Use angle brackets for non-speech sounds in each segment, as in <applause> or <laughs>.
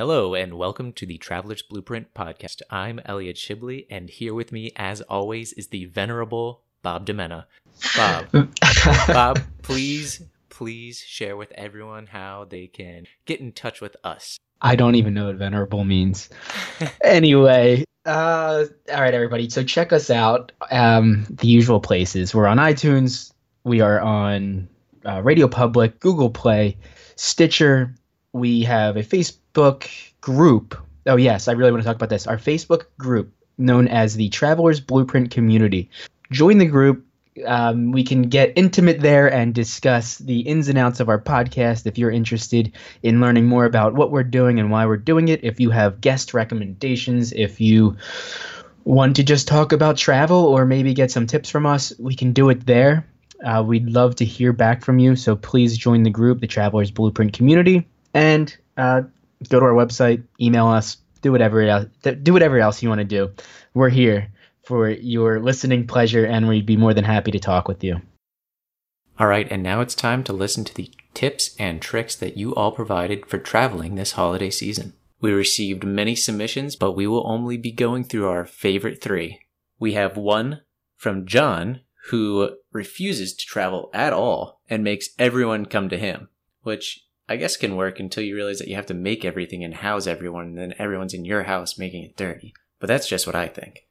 Hello, and welcome to the Traveler's Blueprint podcast. I'm Elliot Shibley, and here with me, as always, is the venerable Bob Demena. Bob, <laughs> Bob, please, please share with everyone how they can get in touch with us. I don't even know what venerable means. anyway, uh, all right, everybody. So check us out. Um, the usual places. We're on iTunes. We are on uh, Radio Public, Google Play, Stitcher. We have a Facebook group. Oh yes, I really want to talk about this. Our Facebook group, known as the Travelers Blueprint Community. Join the group. Um, we can get intimate there and discuss the ins and outs of our podcast. If you're interested in learning more about what we're doing and why we're doing it, if you have guest recommendations, if you want to just talk about travel or maybe get some tips from us, we can do it there. Uh, we'd love to hear back from you, so please join the group, the Travelers Blueprint Community, and uh, go to our website, email us, do whatever else, do whatever else you want to do. We're here for your listening pleasure, and we'd be more than happy to talk with you. All right, and now it's time to listen to the tips and tricks that you all provided for traveling this holiday season. We received many submissions, but we will only be going through our favorite three. We have one from John, who refuses to travel at all and makes everyone come to him, which I guess can work until you realize that you have to make everything and house everyone, and then everyone's in your house making it dirty. But that's just what I think.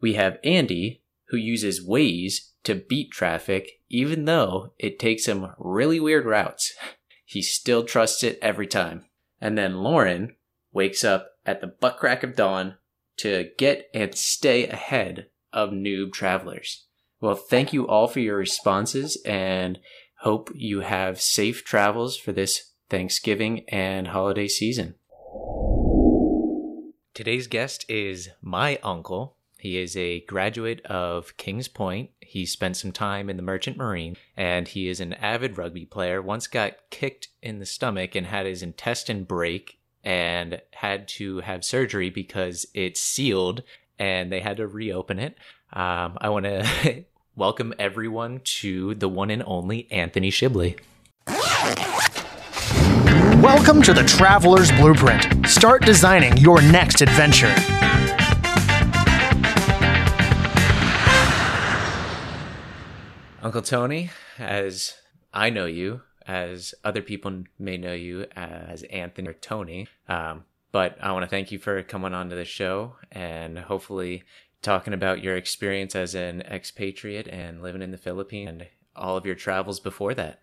We have Andy, who uses Waze to beat traffic, even though it takes him really weird routes. <laughs> He still trusts it every time. And then Lauren wakes up at the butt crack of dawn to get and stay ahead of noob travelers. Well, thank you all for your responses and hope you have safe travels for this Thanksgiving and holiday season. Today's guest is my uncle. He is a graduate of Kings Point. He spent some time in the Merchant Marine, and he is an avid rugby player. Once got kicked in the stomach and had his intestine break and had to have surgery because it sealed and they had to reopen it. Um, I want to <laughs> welcome everyone to the one and only Anthony Shibley. Welcome to the Traveler's Blueprint. Start designing your next adventure. Uncle Tony, as I know you, as other people may know you as Anthony or Tony, um, but I want to thank you for coming on to the show and hopefully talking about your experience as an expatriate and living in the Philippines and all of your travels before that.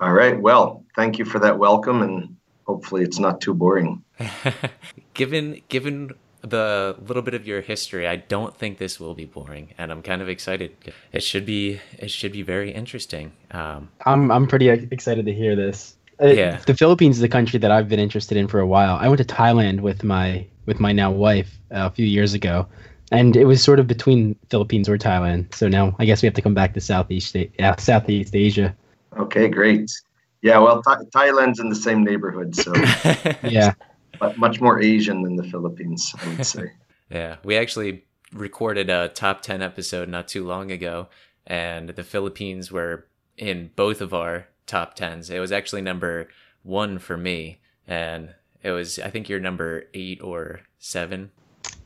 All right. Well, thank you for that welcome, and hopefully it's not too boring. <laughs> given given the little bit of your history, I don't think this will be boring, and I'm kind of excited. It should be it should be very interesting. Um, I'm I'm pretty excited to hear this. Uh, Yeah. the Philippines is a country that I've been interested in for a while. I went to Thailand with my with my now wife uh, a few years ago, and it was sort of between Philippines or Thailand. So now I guess we have to come back to Southeast A- uh, Southeast Asia. Okay, great. Yeah, well, Th- Thailand's in the same neighborhood, so <laughs> Yeah, but much more Asian than the Philippines, I would say. <laughs> Yeah, we actually recorded a top 10 episode not too long ago, and the Philippines were in both of our top 10s. It was actually number one for me, and it was, I think you're number eight or seven.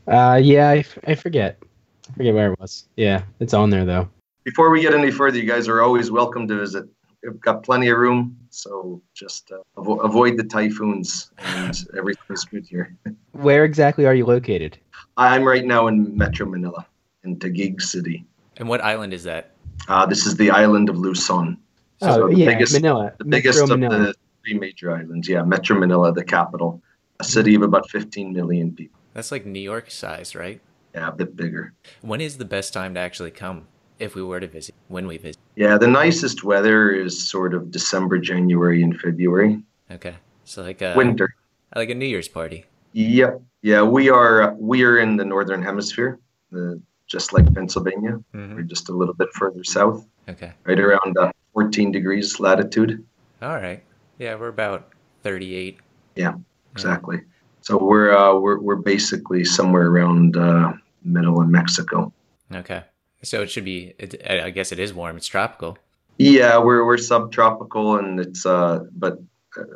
uh, yeah, I, f- I forget, I forget where it was. Yeah, it's on there though. Before we get any further, you guys are always welcome to visit. We've got plenty of room, so just uh, avo- avoid the typhoons, and <laughs> everything's good here. Where exactly are you located? I'm right now in Metro Manila, in Taguig City. And what island is that? Uh, this is the island of Luzon. oh, the yeah, biggest, Manila. the biggest Metro of Manila. the three major islands. Yeah, Metro Manila, the capital, a city of about 15 million people. That's like New York size, right? Yeah, a bit bigger. When is the best time to actually come if we were to visit? When we visit? Yeah, the nicest weather is sort of December, January, and February. Okay. So like a, Winter. like a New Year's party. Yep. Yeah, we are we are in the northern hemisphere, the, just like Pennsylvania. hmm We're just a little bit further south, Okay. right around uh, 14 degrees latitude. All right. Yeah, we're about 38. Yeah, Exactly. So we're uh, we're we're basically somewhere around uh, middle of Mexico. Okay. So it should be, it, I guess it is warm. It's tropical. Yeah, we're we're subtropical, and it's uh, but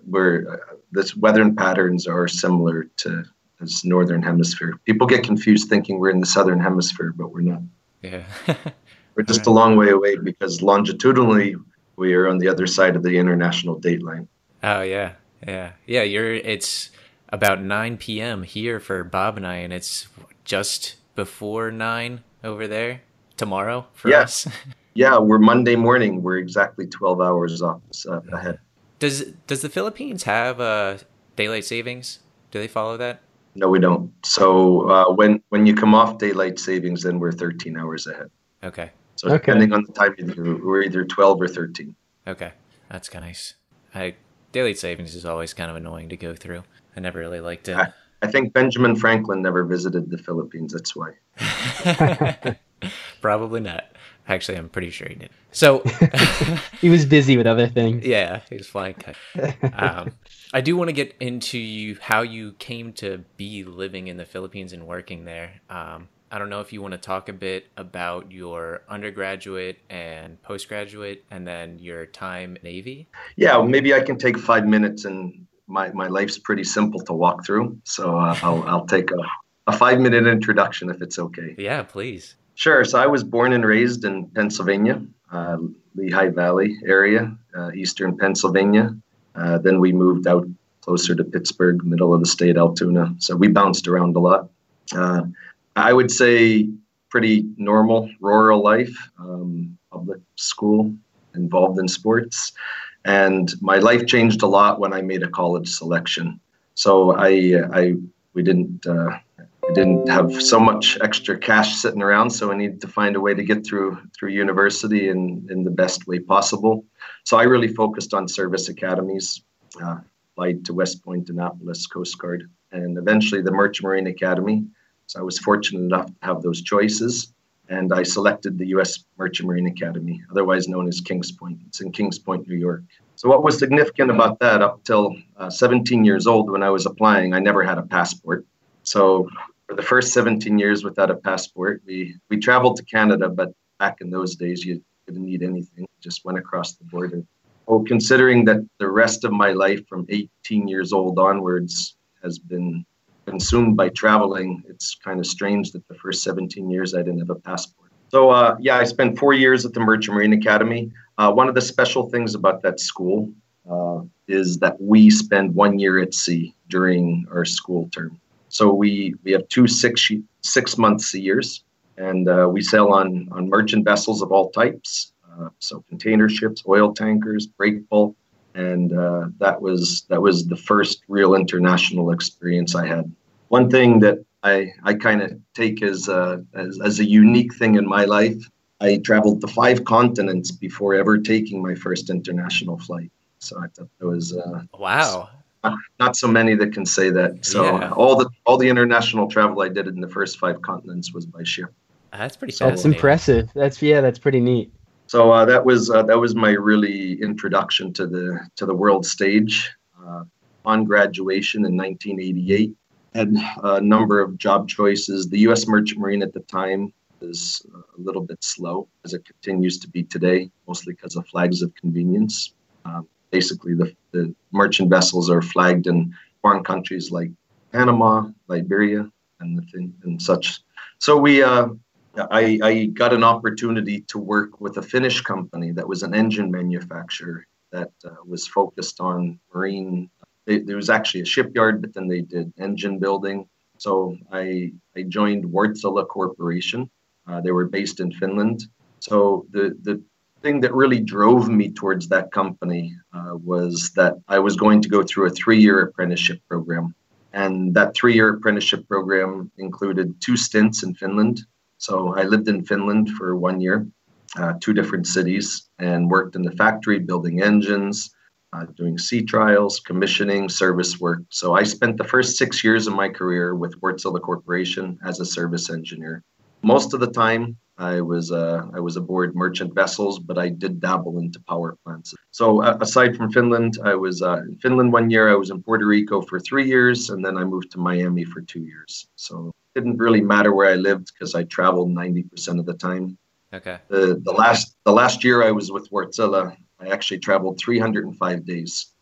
where uh, this weather patterns are similar to this northern hemisphere. People get confused thinking we're in the southern hemisphere, but we're not. Yeah. <laughs> we're just a long way away because longitudinally we are on the other side of the international date line. Oh yeah, yeah, yeah. You're. It's about 9 p.m. here for Bob and I, and it's just before nine over there tomorrow for yeah. us. <laughs> yeah, we're Monday morning. We're exactly 12 hours off uh, ahead. Does Does the Philippines have uh, daylight savings? Do they follow that? No, we don't. So uh, when when you come off daylight savings, then we're 13 hours ahead. Okay. So okay. depending on the time, we're either 12 or 13. Okay, that's nice. I daylight savings is always kind of annoying to go through. I never really liked it. I, I think Benjamin Franklin never visited the Philippines. That's why. <laughs> <laughs> Probably not. Actually, I'm pretty sure he did. So <laughs> he was busy with other things. Yeah, he was flying kite. Um, I do want to get into you how you came to be living in the Philippines and working there. Um, I don't know if you want to talk a bit about your undergraduate and postgraduate, and then your time Navy. Yeah, maybe I can take five minutes, and my, my life's pretty simple to walk through. So uh, I'll I'll take a, a five minute introduction if it's okay. Yeah, please. Sure. So I was born and raised in Pennsylvania, uh, Lehigh Valley area, uh, eastern Pennsylvania. Uh, then we moved out closer to Pittsburgh, middle of the state, Altoona. So we bounced around a lot. Uh, I would say pretty normal rural life, um, public school, involved in sports. And my life changed a lot when I made a college selection. So I, I we didn't uh, I didn't have so much extra cash sitting around, so I needed to find a way to get through through university in in the best way possible. So I really focused on service academies, uh, applied to West Point, Annapolis, Coast Guard, and eventually the Merchant Marine Academy. So I was fortunate enough to have those choices, and I selected the U.S. Merchant Marine Academy, otherwise known as Kings Point. It's in Kings Point, New York. So what was significant about that up till uh, 17 years old when I was applying, I never had a passport. So for the first 17 years without a passport. We we traveled to Canada, but back in those days you didn't need anything. Just went across the border. Oh, considering that the rest of my life from 18 years old onwards has been consumed by traveling, it's kind of strange that the first 17 years I didn't have a passport. So uh, yeah, I spent four years at the Merchant Marine Academy. Uh, one of the special things about that school uh, is that we spend one year at sea during our school term. So we we have two six six months a years, and uh, we sail on on merchant vessels of all types. Uh, so container ships, oil tankers, break bulk, and uh, that was that was the first real international experience I had. One thing that I I kind of take as, a, as as a unique thing in my life. I traveled to five continents before ever taking my first international flight. So I thought that was uh, wow not so many that can say that. So yeah. all the all the international travel I did in the first five continents was by ship. That's pretty. That's impressive. That's yeah, that's pretty neat. So uh, that was uh, that was my really introduction to the to the world stage. Uh, on graduation in 1988, had a number of job choices. The U.S. Merchant Marine at the time was a little bit slow, as it continues to be today, mostly because of flags of convenience. Um, basically the, the merchant vessels are flagged in foreign countries like Panama, Liberia, and thing, and such. So we, uh, I, I got an opportunity to work with a Finnish company that was an engine manufacturer that uh, was focused on marine. It, there was actually a shipyard, but then they did engine building. So I I joined Wärtsilä Corporation. Uh, they were based in Finland. So the the thing that really drove me towards that company uh, was that I was going to go through a three year apprenticeship program. And that three year apprenticeship program included two stints in Finland. So I lived in Finland for one year, uh, two different cities, and worked in the factory building engines, uh, doing sea trials, commissioning, service work. So I spent the first six years of my career with Wärtsilä Corporation as a service engineer. Most of the time, I was uh, I was aboard merchant vessels, but I did dabble into power plants. So uh, aside from Finland, I was uh, in Finland one year. I was in Puerto Rico for three years, and then I moved to Miami for two years. So it didn't really matter where I lived because I traveled ninety percent of the time. Okay. The the last the last year I was with Wärtsilä, I actually traveled three hundred and five days.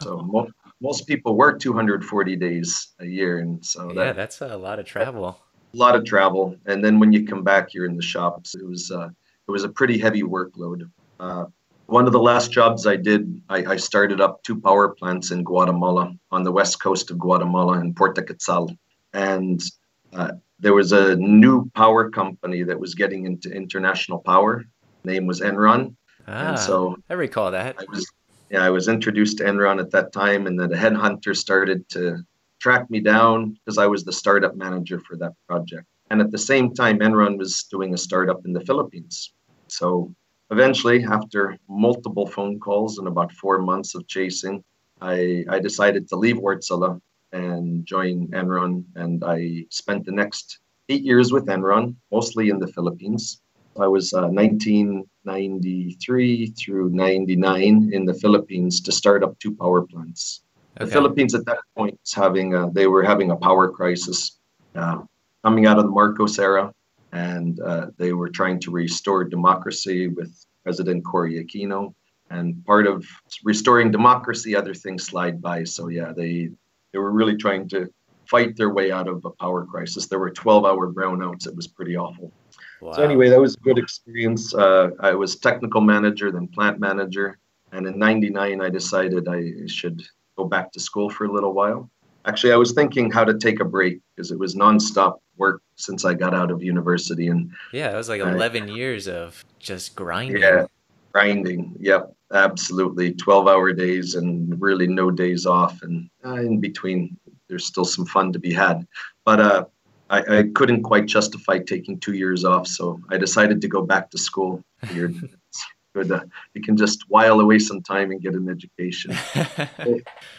so <laughs> mo- most people work 240 days a year, and so yeah, that, that's a lot of travel. A lot of travel. And then when you come back, you're in the shops. It was uh, it was a pretty heavy workload. Uh, one of the last jobs I did, I, I started up two power plants in Guatemala on the west coast of Guatemala in Puerto Quetzal, and uh, there was a new power company that was getting into international power. Name was Enron, Ah, and so I recall that. I was yeah I was introduced to Enron at that time, and then a headhunter started to track me down because I was the startup manager for that project. And at the same time, Enron was doing a startup in the Philippines. So eventually, after multiple phone calls and about four months of chasing, I, I decided to leave Wärtsilä and join Enron. And I spent the next eight years with Enron, mostly in the Philippines. I was uh, 1993 through 99 in the Philippines to start up two power plants. The Okay. Philippines at that point was having a, they were having a power crisis uh, coming out of the Marcos era, and uh, they were trying to restore democracy with President Cory Aquino. And part of restoring democracy, other things slide by. So yeah, they they were really trying to fight their way out of a power crisis. There were 12-hour brownouts. It was pretty awful. Wow. So anyway, that was a good experience. Uh, I was technical manager, then plant manager, and in '99 I decided I should go back to school for a little while. Actually, I was thinking how to take a break because it was nonstop work since I got out of university and yeah, it was like I- 11 years of just grinding. yeah, grinding. Yep, absolutely. 12-hour days and really no days off, and uh, in between there's still some fun to be had. But uh, I, I couldn't quite justify taking two years off, so I decided to go back to school. <laughs> Good. Uh, you can just while away some time and get an education. <laughs>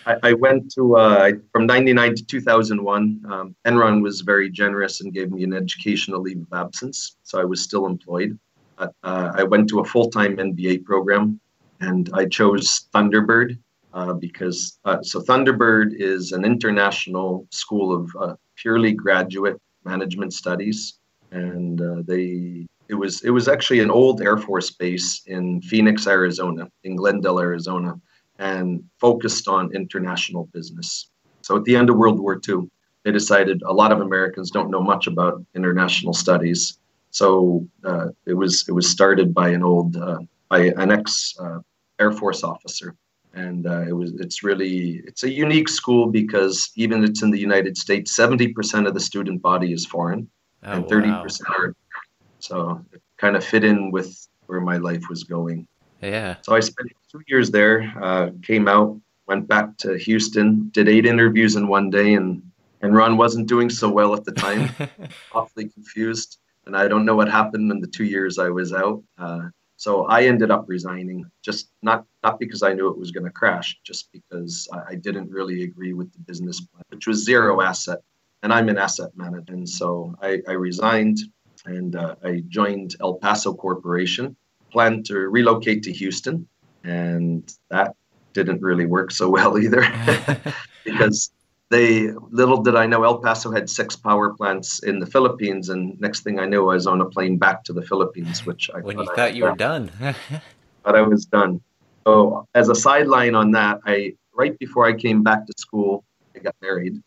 I, I went to uh, from '99 to 2001. Um, Enron was very generous and gave me an educational leave of absence, so I was still employed. Uh, uh, I went to a full-time MBA program, and I chose Thunderbird uh, because uh, so Thunderbird is an international school of uh, purely graduate management studies, and uh, they it was it was actually an old Air Force base in Phoenix, Arizona, in Glendale, Arizona, and focused on international business. So at the end of World War II, they decided a lot of Americans don't know much about international studies. So uh, it was it was started by an old uh, by an ex uh, Air Force officer, and uh, it was it's really it's a unique school because even it's in the United States, seventy percent of the student body is foreign, Oh, and thirty wow. percent are. So it kind of fit in with where my life was going. Yeah. So I spent two years there, uh, came out, went back to Houston, did eight interviews in one day, and Enron wasn't doing so well at the time, <laughs> awfully confused, and I don't know what happened in the two years I was out. Uh, so I ended up resigning, just not not because I knew it was going to crash, just because I, I didn't really agree with the business plan, which was zero asset, and I'm an asset manager, and so I, I resigned, and uh, I joined El Paso Corporation planned to relocate to Houston, and that didn't really work so well either <laughs> <laughs> because they little did I know El Paso had six power plants in the Philippines, and next thing I knew, I was on a plane back to the Philippines, which I when you thought had you were done, done. <laughs> but I was done. So as a sideline on that, I right before I came back to school, I got married.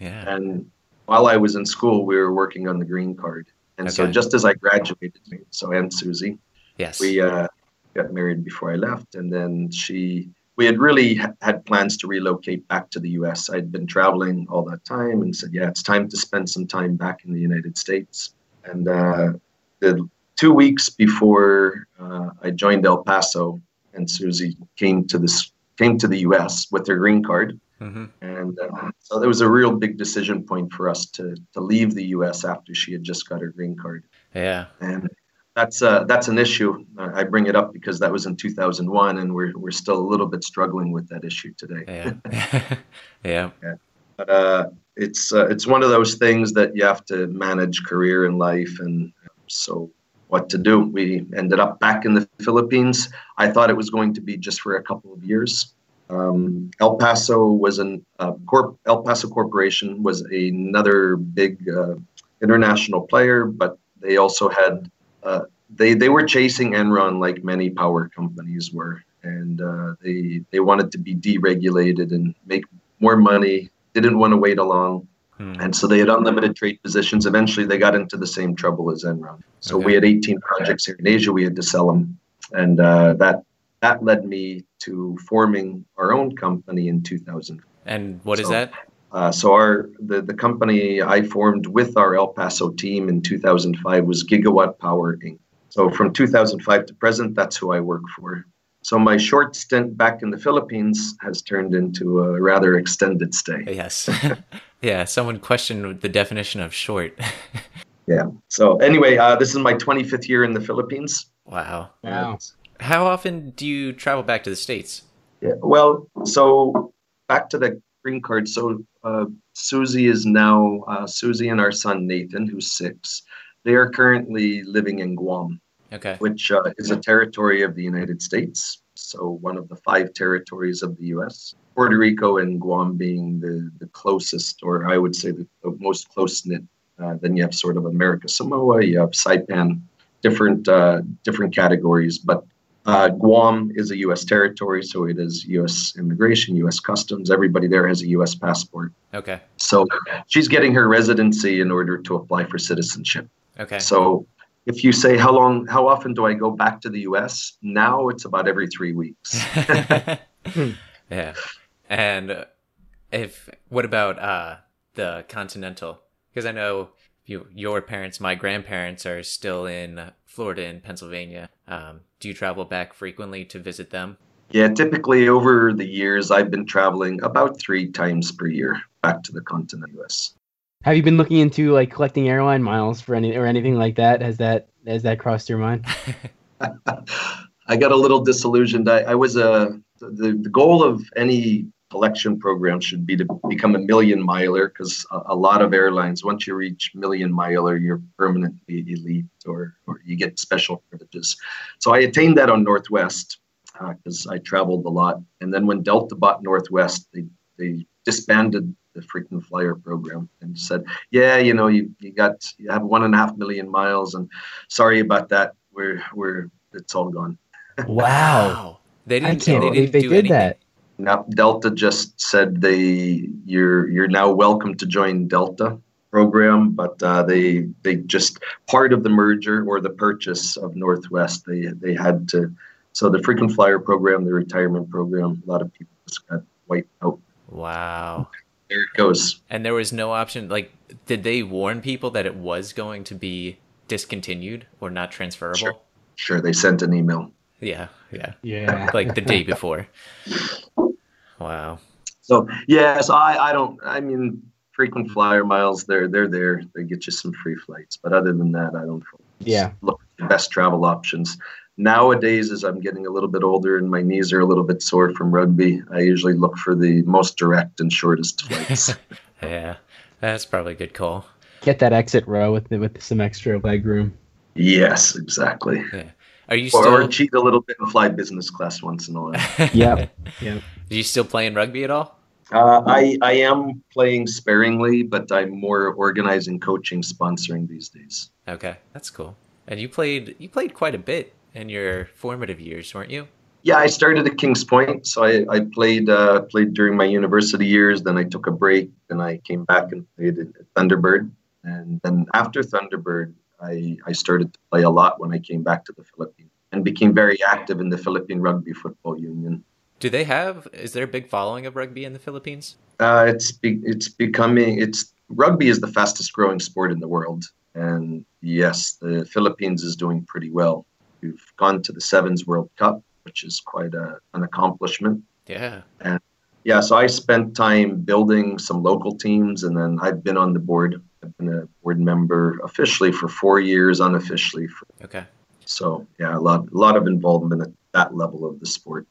yeah. And while I was in school, we were working on the green card. And so just as I graduated, so and Susie, Yes. we uh, got married before I left, and then she. We had really ha- had plans to relocate back to the U.S. I'd been traveling all that time, and said, "Yeah, it's time to spend some time back in the United States." And uh, the two weeks before uh, I joined El Paso, and Susie came to this came to the U.S. with her green card, hmm and uh, so there was a real big decision point for us to to leave the U.S. after she had just got her green card Yeah. and that's uh, that's an issue. Uh, I bring it up because that was in 2001, and we're we're still a little bit struggling with that issue today. Yeah. <laughs> <laughs> yeah. But uh, it's uh, it's one of those things that you have to manage career and life, and so what to do. We ended up back in the Philippines. I thought it was going to be just for a couple of years. Um, El Paso was an uh, corp. El Paso Corporation was another big uh, international player, but they also had uh, they they were chasing Enron like many power companies were, and uh, they they wanted to be deregulated and make more money. Didn't want to wait along, Hmm. and so they had unlimited trade positions. Eventually, they got into the same trouble as Enron. So Okay. we had 18 projects here in Asia. We had to sell them, and uh, that that led me to forming our own company in 2000. And what is So- that? Uh, so our the, the company I formed with our El Paso team in 2005 was Gigawatt Power Inc. So from 2005 to present, that's who I work for. So my short stint back in the Philippines has turned into a rather extended stay. Yes. <laughs> yeah, someone questioned the definition of short. <laughs> Yeah. So anyway, uh, this is my 25th year in the Philippines. wow. Wow. How often do you travel back to the States? Yeah. Well, so back to the green card. So uh, Susie is now uh, Susie and our son Nathan, who's six. They are currently living in Guam. Okay. which uh, is a territory of the United States. So one of the five territories of the U.S. Puerto Rico and Guam being the, the closest, or I would say the, the most close knit. Uh, then you have sort of America Samoa, you have Saipan, different uh, different categories. But uh, Guam is a U.S. territory, so it is U.S. immigration, U.S. customs. Everybody there has a U.S. passport. Okay. So she's getting her residency in order to apply for citizenship. Okay. So if you say how long, how often do I go back to the U.S.? Now it's about every three weeks. <laughs> yeah. And uh, if what about uh the continental? Because I know you, your parents, my grandparents are still in Florida and Pennsylvania. Um, do you travel back frequently to visit them? yeah, typically over the years, I've been traveling about three times per year back to the continent U.S. Have you been looking into like collecting airline miles for any or anything like that? Has that has that crossed your mind? <laughs> <laughs> I got a little disillusioned. I, I was a the, the goal of any collection program should be to become a million miler because a, a lot of airlines, once you reach million miler, you're permanently elite or, or you get special privileges. So I attained that on Northwest uh, because I traveled a lot. And then when Delta bought Northwest, they, they disbanded the frequent flyer program and said, yeah, you know, you, you got you have one and a half million miles and sorry about that. We're we're it's all gone. <laughs> Wow. They didn't. can't they believe didn't they do did anything. that. Now Delta just said they you're you're now welcome to join Delta program, but uh, they they just part of the merger or the purchase of Northwest they they had to so the frequent flyer program, the retirement program, a lot of people just got wiped out. Wow. There it goes. And there was no option. Like, did they warn people that it was going to be discontinued or not transferable? Sure. Sure, they sent an email. Yeah. Yeah. Yeah. Like the day before. <laughs> Wow. So yes, I I don't. I mean, frequent flyer miles they're they're there. They get you some free flights, but other than that, I don't. Yeah. Look at the best travel options. Nowadays, as I'm getting a little bit older and my knees are a little bit sore from rugby, I usually look for the most direct and shortest <laughs> flights. Yeah. That's probably a good call. Get that exit row with the, with some extra leg room. yes, exactly. Are you Or, still? or cheat a little bit and fly business class once in a while. <laughs> Yep. Yep. Are you still playing rugby at all? Uh, I I am playing sparingly, but I'm more organizing, coaching, sponsoring these days. Okay, that's cool. And you played. You played quite a bit in your formative years, weren't you? Yeah, I started at Kings Point, so I, I played uh, played during my university years. Then I took a break. Then I came back and played at Thunderbird. And then after Thunderbird, I, I started to play a lot when I came back to the Philippines and became very active in the Philippine Rugby Football Union. Do they have? Is there a big following of rugby in the Philippines? Uh, it's be, it's becoming it's rugby is the fastest growing sport in the world, and yes, the Philippines is doing pretty well. We've gone to the Sevens World Cup, which is quite a, an accomplishment. Yeah. And yeah, so I spent time building some local teams, and then I've been on the board. I've been a board member officially for four years, unofficially. For, Okay. so yeah, a lot, a lot of involvement at that level of the sport.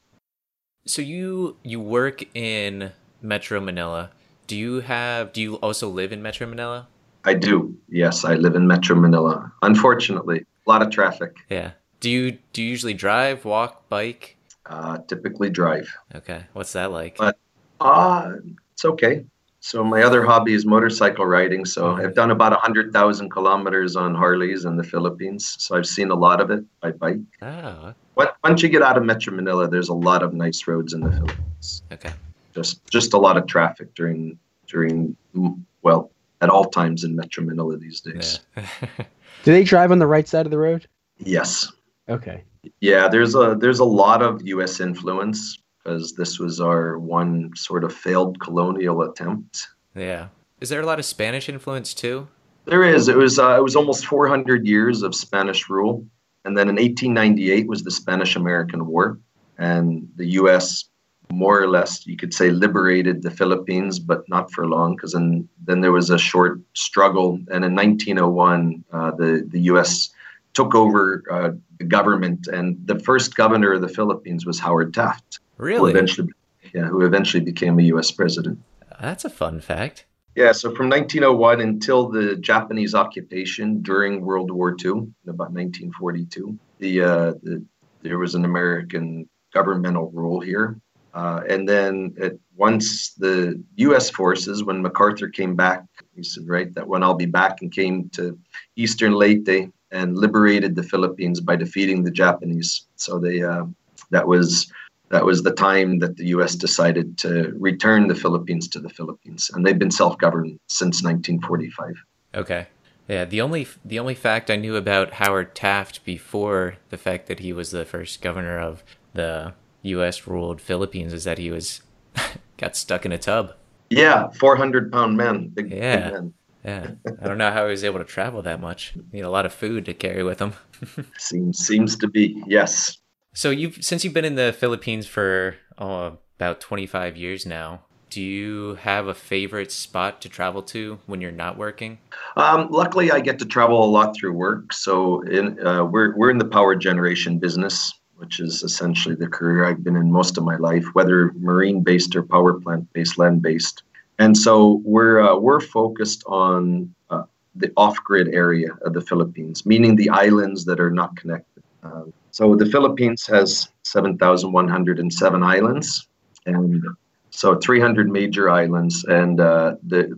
So you you work in Metro Manila. Do you have? Do you also live in Metro Manila? I do. Yes, I live in Metro Manila. Unfortunately, a lot of traffic. Yeah. Do you do you usually drive, walk, bike? Uh, typically drive. Okay. What's that like? But- Uh, it's okay. So my other hobby is motorcycle riding. So I've done about 100,000 kilometers on Harleys in the Philippines. So I've seen a lot of it by bike. Oh, What- Once you get out of Metro Manila, there's a lot of nice roads in the Philippines. Okay. Just just a lot of traffic during during mm, well at all times in Metro Manila these days. Yeah. <laughs> Do they drive on the right side of the road? Yes. Okay. Yeah, there's a there's a lot of U.S. influence because this was our one sort of failed colonial attempt. yeah. Is there a lot of Spanish influence too? There is. It was uh, it was almost 400 years of Spanish rule, and then in 1898 was the Spanish-American War, and the U.S. more or less you could say liberated the Philippines, but not for long because then then there was a short struggle, and in 1901 uh, the the U.S. took over uh, the government, and the first governor of the Philippines was Howard Taft, who eventually yeah who eventually became a U.S. president. That's a fun fact. Yeah, so from 1901 until the Japanese occupation during World War II, in about 1942, the, uh, the there was an American governmental rule here, uh, and then it, once the U.S. forces, when MacArthur came back, he said, right, that when I'll be back, and came to Eastern Leyte and liberated the Philippines by defeating the Japanese. So they uh, that was that was the time that the U.S. decided to return the Philippines to the Philippines, and they've been self-governed since 1945. Okay. Yeah, the only the only fact I knew about Howard Taft before the fact that he was the first governor of the U.S. ruled Philippines is that he was <laughs> got stuck in a tub. Yeah, 400-pound man, big, big Yeah. man. Yeah, I don't know how he was able to travel that much. Need a lot of food to carry with him. <laughs> Seems seems to be yes. So you've since you've been in the Philippines for oh, about 25 years now. Do you have a favorite spot to travel to when you're not working? Um, luckily, I get to travel a lot through work. So in, uh, we're we're in the power generation business, which is essentially the career I've been in most of my life, whether marine based or power plant based, land based. And so we're uh, we're focused on uh, the off grid area of the Philippines, meaning the islands that are not connected. Uh, so the Philippines has seven thousand one hundred and seven islands, and so 300 major islands, and uh, the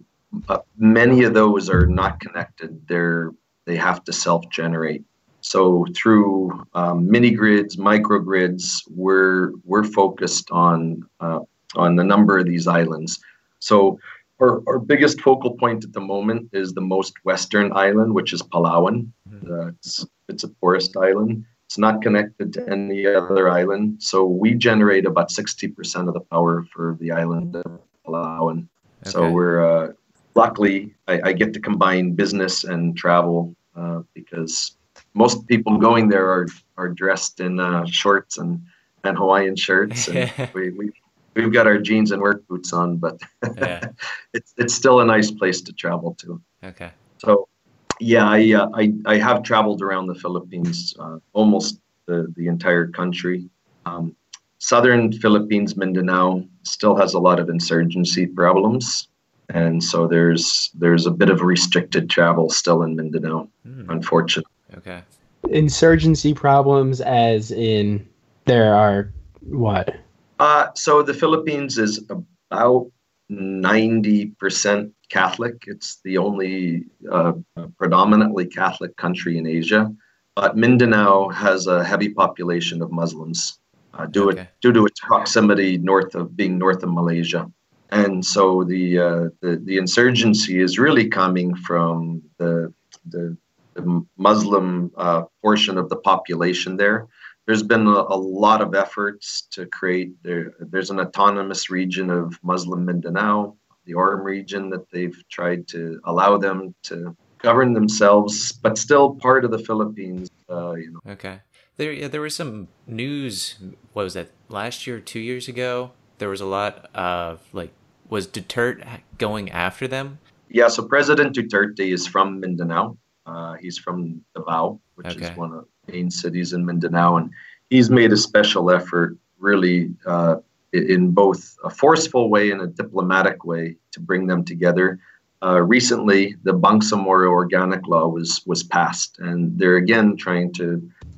uh, many of those are not connected. They're they have to self-generate. So through um, mini grids, microgrids, we're we're focused on uh, on the number of these islands. So our, our biggest focal point at the moment is the most western island, which is Palawan. Uh, it's, it's a forest island. It's not connected to any other island. So we generate about 60% of the power for the island of Palawan. So we're uh, luckily I, I get to combine business and travel uh, because most people going there are are dressed in uh, shorts and, and Hawaiian shirts, and <laughs> we, we we've got our jeans and work boots on, but Yeah. <laughs> it's it's still a nice place to travel to. Okay. So, yeah, I uh, I, I have traveled around the Philippines, uh, almost the, the entire country. Um, Southern Philippines, Mindanao, still has a lot of insurgency problems, and so there's there's a bit of restricted travel still in Mindanao, Hmm, unfortunately. Okay. Insurgency problems, as in there are what? Uh, so the Philippines is about 90% Catholic. It's the only uh, predominantly Catholic country in Asia. But Mindanao has a heavy population of Muslims uh, due, Okay. it, due to its proximity north of being north of Malaysia. And so the, uh, the, the insurgency is really coming from the, the, the Muslim uh, portion of the population there there's been a, a lot of efforts to create there there's an autonomous region of muslim mindanao the ARMM region that they've tried to allow them to govern themselves but still part of the philippines uh, you know Okay. There, yeah, there was some news. What was that? Last year, two years ago, there was a lot of like, was Duterte going after them? yeah so president duterte is from mindanao uh, he's from davao which Okay. is one of main cities in mindanao and he's made a special effort really uh, in both a forceful way and a diplomatic way to bring them together uh, recently the Bangsamoro organic law was was passed and they're again trying to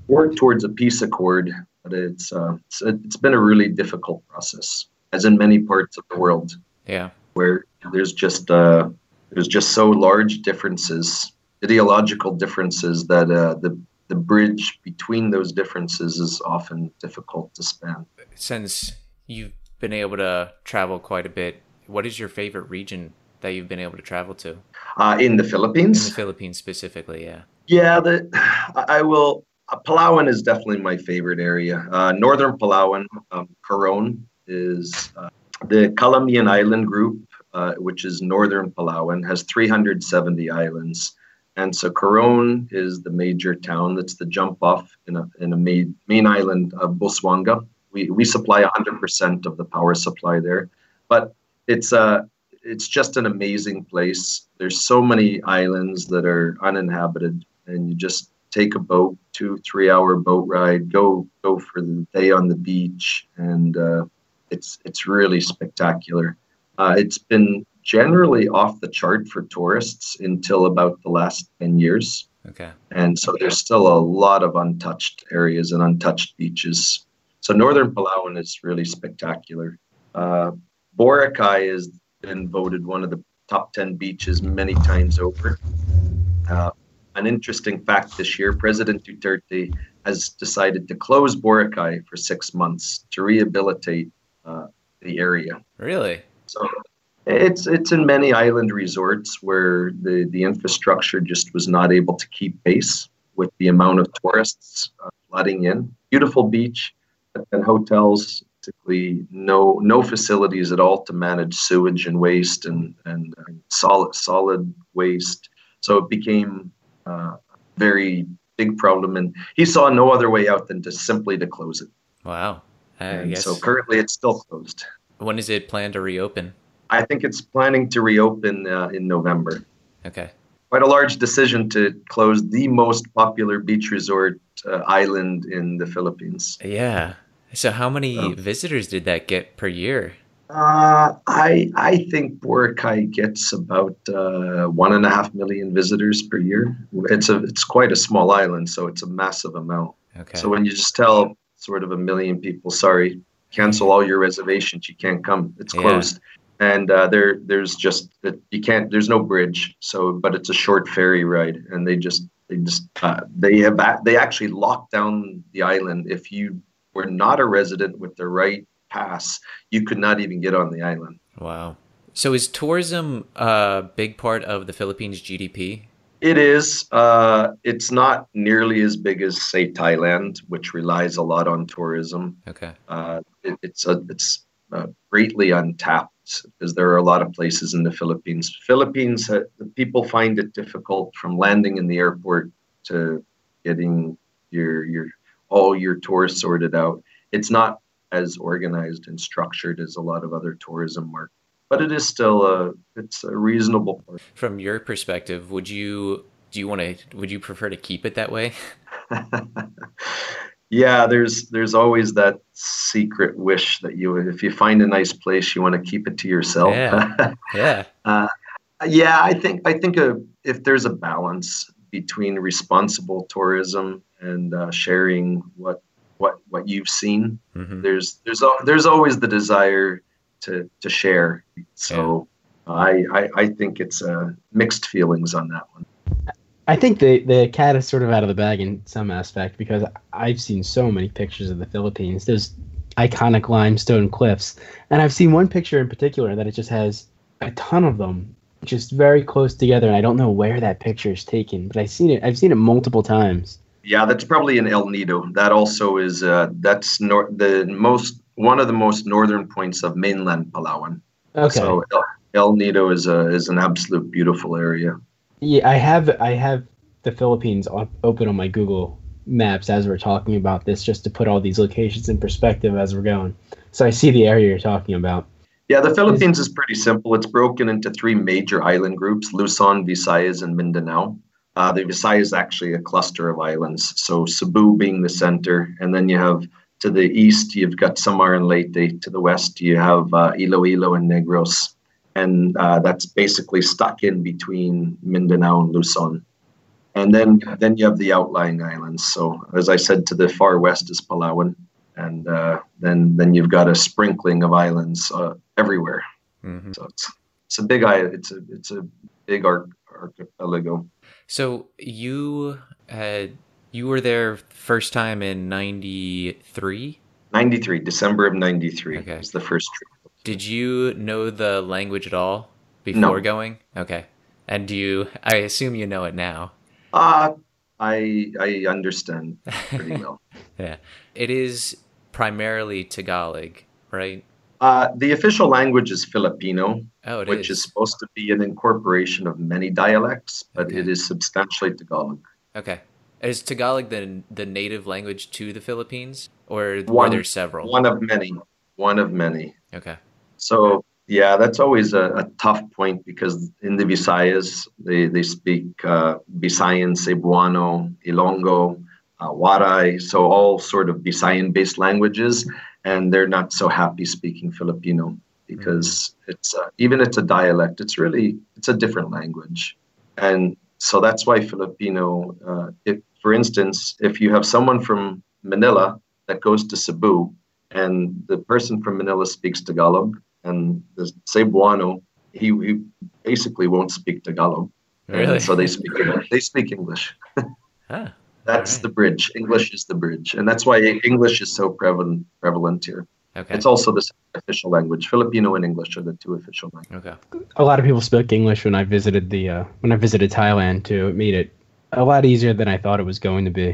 work towards a peace accord but it's uh, it's, it's been a really difficult process as in many parts of the world Yeah. where there's just uh, there's just so large differences, ideological differences that uh, the the bridge between those differences is often difficult to span. Since you've been able to travel quite a bit, what is your favorite region that you've been able to travel to? Uh, in the In Philippines? the Philippines specifically, yeah. Yeah, the, I will. Uh, Palawan is definitely my favorite area. Uh, Northern Palawan, um, Coron is uh, the Calamian Island group, uh, which is Northern Palawan, has 370 islands. And so Coron is the major town. That's the jump off in a, in a main, main island of Busuanga. We, we supply 100% of the power supply there. But it's, uh, it's just an amazing place. There's so many islands that are uninhabited, and you just take a boat, two, three hour boat ride, go go for the day on the beach, and uh, it's it's really spectacular. Uh, it's been generally off the chart for tourists until about the last 10 years. Okay. And so there's still a lot of untouched areas and untouched beaches. So northern Palawan is really spectacular. Uh, Boracay has been voted one of the top 10 beaches many times over. Uh, an interesting fact this year President Duterte has decided to close Boracay for six months to rehabilitate uh, the area. Really? So it's it's in many island resorts where the, the infrastructure just was not able to keep pace with the amount of tourists uh, flooding in. Beautiful beach, but then hotels basically no no facilities at all to manage sewage and waste and and uh, solid solid waste. So it became uh, a very big problem, and he saw no other way out than to simply to close it. Wow. I And guess. so currently, it's still closed. when is it planned to reopen? I think it's planning to reopen uh, in November. Okay. Quite a large decision to close the most popular beach resort uh, island in the Philippines. Yeah. So how many Oh. visitors did that get per year? Uh, I I think Boracay gets about uh, one and a half million visitors per year. It's a it's quite a small island, so it's a massive amount. Okay. So when you just tell sort of a million people, sorry, cancel all your reservations, you can't come. It's Yeah. And uh, there, there's just you can't. There's no bridge. So, but it's a short ferry ride, and they just they just uh, they have they actually locked down the island. If you were not a resident with the right pass, you could not even get on the island. wow. So is tourism a big part of the Philippines GDP? It is. Uh, it's not nearly as big as say Thailand, which relies a lot on tourism. Okay. uh, it, it's a, it's uh, greatly untapped because there are a lot of places in the Philippines. Philippines, uh, the people find it difficult from landing in the airport to getting your your all your tours sorted out. It's not as organized and structured as a lot of other tourism markets, but it is still a it's a reasonable part. From your perspective, would you do you want to would you prefer to keep it that way? <laughs> yeah, there's there's always that secret wish that you if you find a nice place you want to keep it to yourself. Yeah. <laughs> Yeah. yeah, I think I think a, if there's a balance between responsible tourism and uh, sharing what what what you've seen, hmm there's there's there's always the desire to to share. So I, I I think it's uh, mixed feelings on that one. I think the the cat is sort of out of the bag in some aspect because I've seen so many pictures of the Philippines. There's iconic limestone cliffs, and I've seen one picture in particular that it just has a ton of them, just very close together. And I don't know where that picture is taken, but I've seen it. I've seen it multiple times. Yeah, that's probably in El Nido. That also is uh, that's nor- the most one of the most northern points of mainland Palawan. Okay. So El, El Nido is a is an absolute beautiful area. Yeah, I have I have the Philippines op- open on my Google Maps as we're talking about this, just to put all these locations in perspective as we're going. So I see the area you're talking about. Yeah, the Philippines is pretty simple. It's broken into three major island groups Luzon, Visayas, and Mindanao. Uh, the Visayas is actually a cluster of islands. So Cebu being the center. And then you have to the east, you've got Samar and Leyte. To the west, you have uh, Iloilo and Negros. And uh, that's basically stuck in between Mindanao and Luzon. And then, then you have the outlying islands. So, as I said, to the far west is Palawan, and uh, then then you've got a sprinkling of islands uh, everywhere. hmm So it's it's a big island. It's a it's a big arch- archipelago. So you had You were there first time in 93? 93, December of 93 Okay. was the first trip. Did you know the language at all before No. going? Okay. And do you, I assume you know it now. Uh, I, I understand pretty <laughs> well. Yeah. It is primarily Tagalog, right? Uh, the official language is Filipino, Oh, it which is is. supposed to be an incorporation of many dialects, but Okay. it is substantially Tagalog. Okay. Is Tagalog the the native language to the Philippines, or One- there several? One of many. One of many. Okay. So yeah, that's always a, a tough point because in the Visayas they they speak uh, Visayan, Cebuano, Ilongo, uh, Waray, so all sort of Visayan-based languages, and they're not so happy speaking Filipino because it's uh, even it's a dialect. It's really it's a different language, and so that's why Filipino. Uh, if for instance, if you have someone from Manila that goes to Cebu, and the person from Manila speaks Tagalog, and the Cebuano, he, he basically won't speak Tagalog. Really? So they speak they speak English. <laughs> Ah, That's Alright. the bridge. English is the bridge, and that's why English is so prevalent prevalent here. okay. It's also the official language. Filipino and English are the two official languages. Okay. a lot of people spoke English when I visited the uh, when I visited Thailand too. It made it a lot easier than I thought it was going to be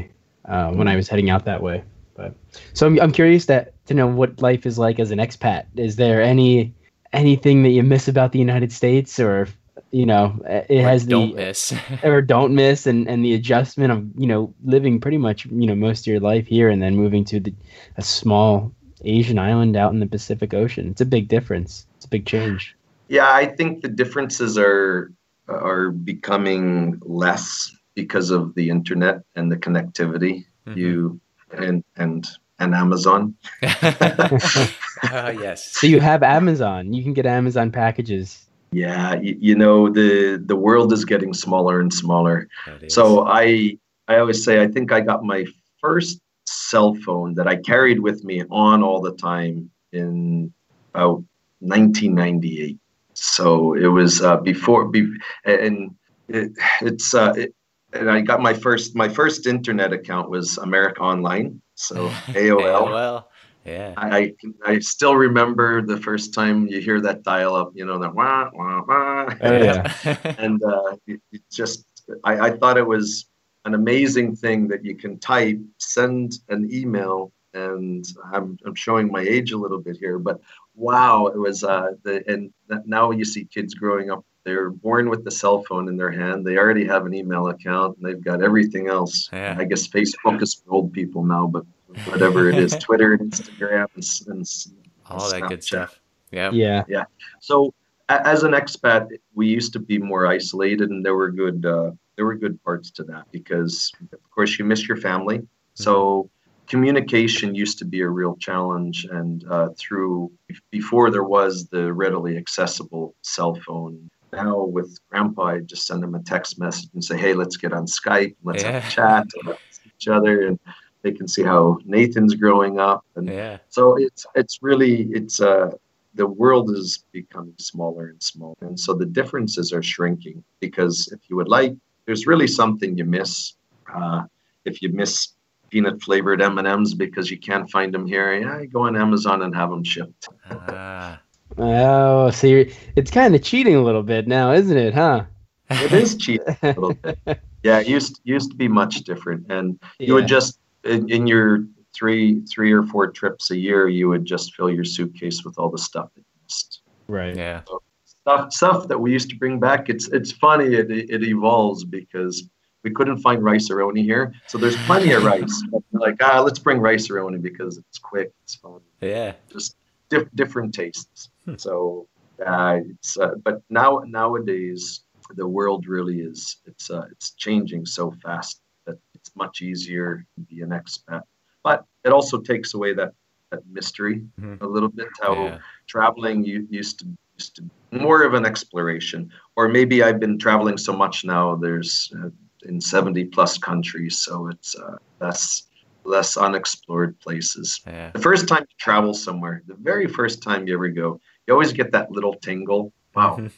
uh, when I was heading out that way. But so I'm, I'm curious that to know what life is like as an expat. Is there any anything that you miss about the United States, or you know, it Or has don't the miss. <laughs> or don't miss, and and the adjustment of you know living pretty much you know most of your life here and then moving to the, a small Asian island out in the Pacific Ocean. It's a big difference. It's a big change. Yeah, I think the differences are are becoming less because of the internet and the connectivity. Mhm. You and and and Amazon. <laughs> <laughs> Ah, yes. So you have Amazon. You can get Amazon packages. Yeah, you, you know the the world is getting smaller and smaller. It is. So I I always say I think I got my first cell phone that I carried with me on all the time in about 1998. So it was uh, before be, and it, it's uh, it, and I got my first my first internet account was America Online. So <laughs> AOL. AOL. Yeah. I, I still remember the first time you hear that dial up, you know, that wah wah wah. Oh, yeah. <laughs> and uh, it, it just I, I thought it was an amazing thing that you can type, send an email, and I'm, I'm showing my age a little bit here, but wow, it was uh, the and that now you see kids growing up. They're born with the cell phone in their hand. They already have an email account, and they've got everything else. Yeah. I guess Facebook is for old people now, but whatever it is, <laughs> Twitter and Instagram and, and s- All that good stuff. Yeah. Yeah. Yeah. So as an expat, we used to be more isolated, and there were good uh, there were good parts to that because, of course, you miss your family. So communication used to be a real challenge, and uh, through before there was the readily accessible cell phone. Now with Grandpa, I just send him a text message and say, "Hey, let's get on Skype, let's have a chat, and let's see each other, and they can see how Nathan's growing up, and Yeah. so it's it's really it's uh the world is becoming smaller and smaller and so the differences are shrinking because if you would like there's really something you miss uh, if you miss peanut flavored m&ms because you can't find them here yeah you go on amazon and have them shipped Ah. Oh, so you're, it's kind of cheating a little bit now, isn't it? Huh? it is cheap a little bit <laughs> yeah it used used to be much different and you would just in, in your three three or four trips a year you would just fill your suitcase with all the stuff that you missed right. Yeah. stuff stuff that we used to bring back. It's it's funny. It it evolves because we couldn't find Rice-A-Roni here, so there's plenty of <laughs> rice. Like ah, let's bring Rice-A-Roni because it's quick, it's fun, Yeah. just diff- different tastes. Hmm. So uh, it's uh, but now nowadays the world really is it's uh, it's changing so fast that it's much easier to be an expat. But it also takes away that that mystery Mhm. a little bit. How Yeah. traveling you used to used to be more of an exploration or maybe i've been traveling so much now there's uh, in 70 plus countries so it's uh, less less unexplored places Yeah. the first time you travel somewhere the very first time you ever go you always get that little tingle wow Mhm.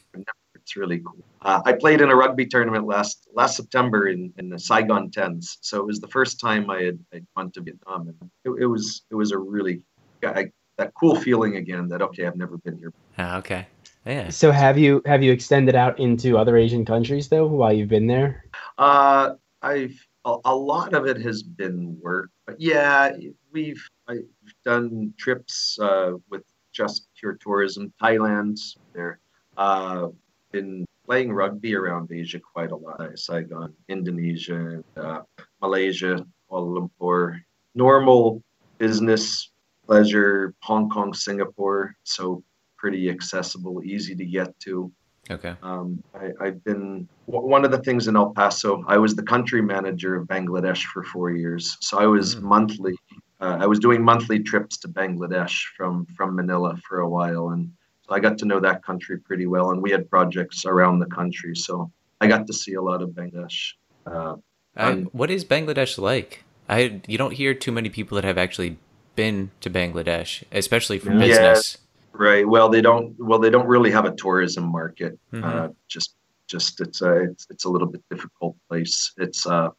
It's really cool. Uh, I played in a rugby tournament last last September in, in the Saigon Tens, so it was the first time I had I'd gone to Vietnam, and it, it was it was a really I, that cool feeling again that okay, I've never been here. Ah, okay. Yeah. So have you have you extended out into other Asian countries though while you've been there? Uh, I've a, a lot of it has been work, but yeah, we've I've done trips uh, with just pure tourism. Thailand, there. Uh, been playing rugby around Asia quite a lot. Saigon, Indonesia, uh, Malaysia, Kuala Lumpur. Normal business, pleasure, Hong Kong, Singapore. So pretty accessible, easy to get to. Okay. Um, I, have been one of the things in El Paso. I was the country manager of Bangladesh for four years, so I was mm. monthly. Uh, I was doing monthly trips to Bangladesh from from Manila for a while, and so I got to know that country pretty well. And we had projects around the country, so I got to see a lot of Bangladesh. Uh, what is Bangladesh like? I you don't hear too many people that have actually been to Bangladesh, especially for yeah. business. Right. Well, they don't. Well, they don't really have a tourism market. Mm-hmm. Uh, just, just it's a it's, it's a little bit difficult place. It's uh,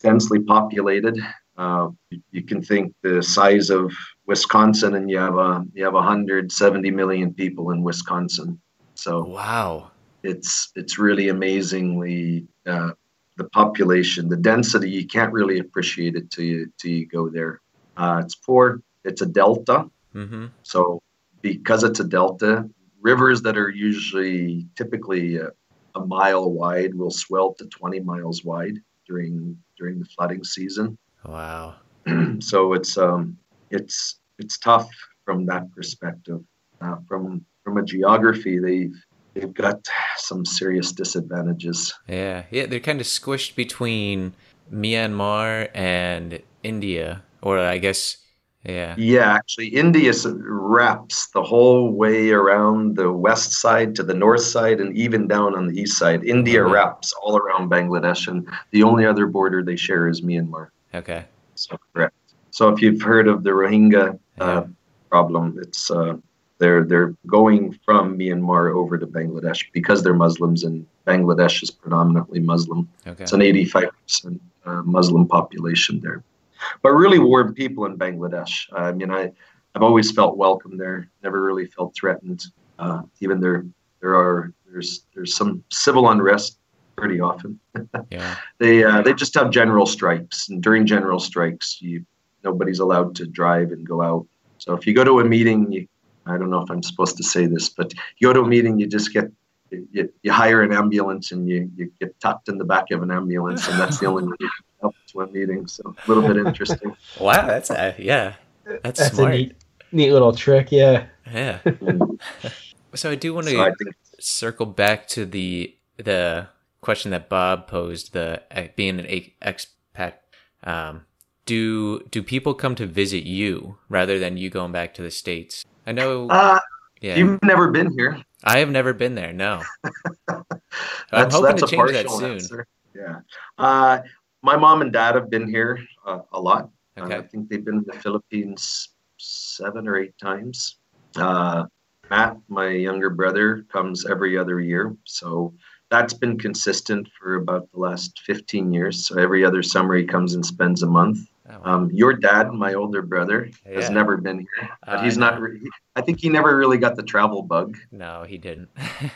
densely populated. Uh, you, you, can think the size of Wisconsin, and you have a you have 170 million people in Wisconsin. So wow, it's it's really amazingly uh, the population, the density. You can't really appreciate it till you till you go there. Uh, it's poor. It's a delta. Mm-hmm. So because it's a delta, rivers that are usually typically a, a, mile wide will swell to 20 miles wide during during the flooding season. Wow. <clears throat> so it's um it's it's tough from that perspective. Uh, from from a geography, they've they've got some serious disadvantages. Yeah, yeah, they're kind of squished between Myanmar and India, or I guess yeah. Yeah, actually, India wraps the whole way around the west side to the north side and even down on the east side. India mm-hmm. wraps all around Bangladesh, and the only other border they share is Myanmar. Okay. So correct. So if you've heard of the Rohingya uh, problem, it's uh, they're they're going from Myanmar over to Bangladesh because they're Muslims, and Bangladesh is predominantly Muslim. Okay. It's an 85 percent uh, Muslim population there but really warm people in Bangladesh. I mean, I, I've always felt welcome there. Never really felt threatened. Uh, even there, there are there's there's some civil unrest pretty often. <laughs> yeah. They uh, they just have general strikes, and during general strikes, you nobody's allowed to drive and go out. So if you go to a meeting, you I don't know if I'm supposed to say this, but you go to a meeting, you just get you, you hire an ambulance and you, you get tucked in the back of an ambulance, and that's the only way you up to a meeting. So a little bit interesting. <laughs> wow, that's a, yeah, that's, that's smart. a neat, neat little trick. Yeah. Yeah. <laughs> so I do want to so think... circle back to the the question that Bob posed: the uh, being an expat. Um, do do people come to visit you rather than you going back to the states? I know. Uh, yeah. You've never been here. I have never been there. No. <laughs> I'm hoping to change that soon. Answer. Yeah. Uh, my mom and dad have been here uh, a lot. Uh, okay. Uh, I think they've been in the Philippines seven or eight times. Uh, Matt, my younger brother, comes every other year. So that's been consistent for about the last 15 years. So every other summer he comes and spends a month. Oh, wow. um, your dad, my older brother, yeah. has never been here. But he's not. Re- I think he never really got the travel bug. No, he didn't.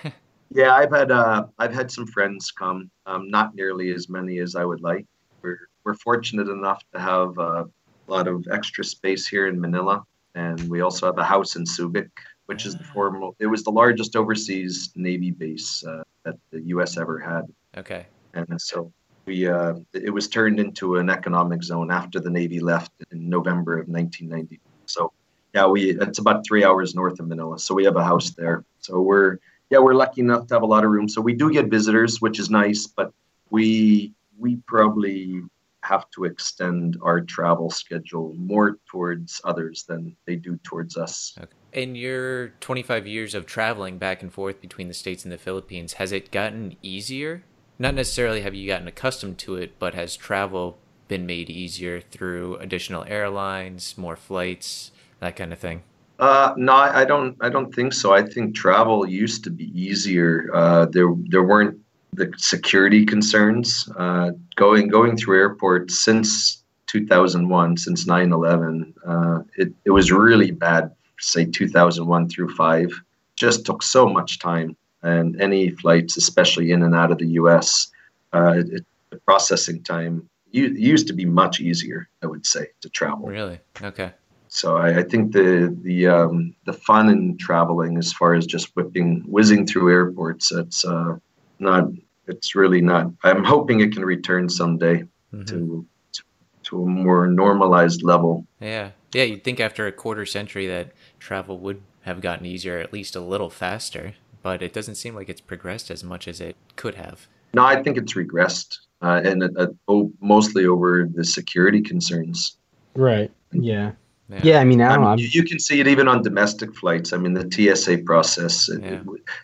<laughs> yeah, I've had uh, I've had some friends come. Um, not nearly as many as I would like we're we're fortunate enough to have a lot of extra space here in Manila, and we also have a house in Subic, which is the ah. former. It was the largest overseas Navy base uh, that the U.S. ever had. Okay. And so we uh, it was turned into an economic zone after the Navy left in November of 1990. So yeah, we it's about three hours north of Manila, so we have a house there. So we're yeah we're lucky enough to have a lot of room. So we do get visitors, which is nice, but we we probably have to extend our travel schedule more towards others than they do towards us. Okay. In your 25 years of traveling back and forth between the States and the Philippines, has it gotten easier? Not necessarily have you gotten accustomed to it, but has travel been made easier through additional airlines, more flights, that kind of thing? Uh, no, I don't. I don't think so. I think travel used to be easier. Uh, there, there weren't the security concerns. Uh, going going through airports since 2001, since 9/11, uh, it it was really bad. Say 2001 through five, just took so much time, and any flights, especially in and out of the U.S., uh, it, the processing time used to be much easier. I would say to travel. Really? Okay. So I, I think the the um, the fun in traveling, as far as just whipping whizzing through airports, it's uh, not. It's really not. I'm hoping it can return someday mm-hmm. to, to to a more normalized level. Yeah, yeah. You'd think after a quarter century that travel would have gotten easier, at least a little faster. But it doesn't seem like it's progressed as much as it could have. No, I think it's regressed, uh, and uh, oh, mostly over the security concerns. Right. Yeah. Yeah. yeah, I mean, I, I mean, you can see it even on domestic flights. I mean, the TSA process it, yeah.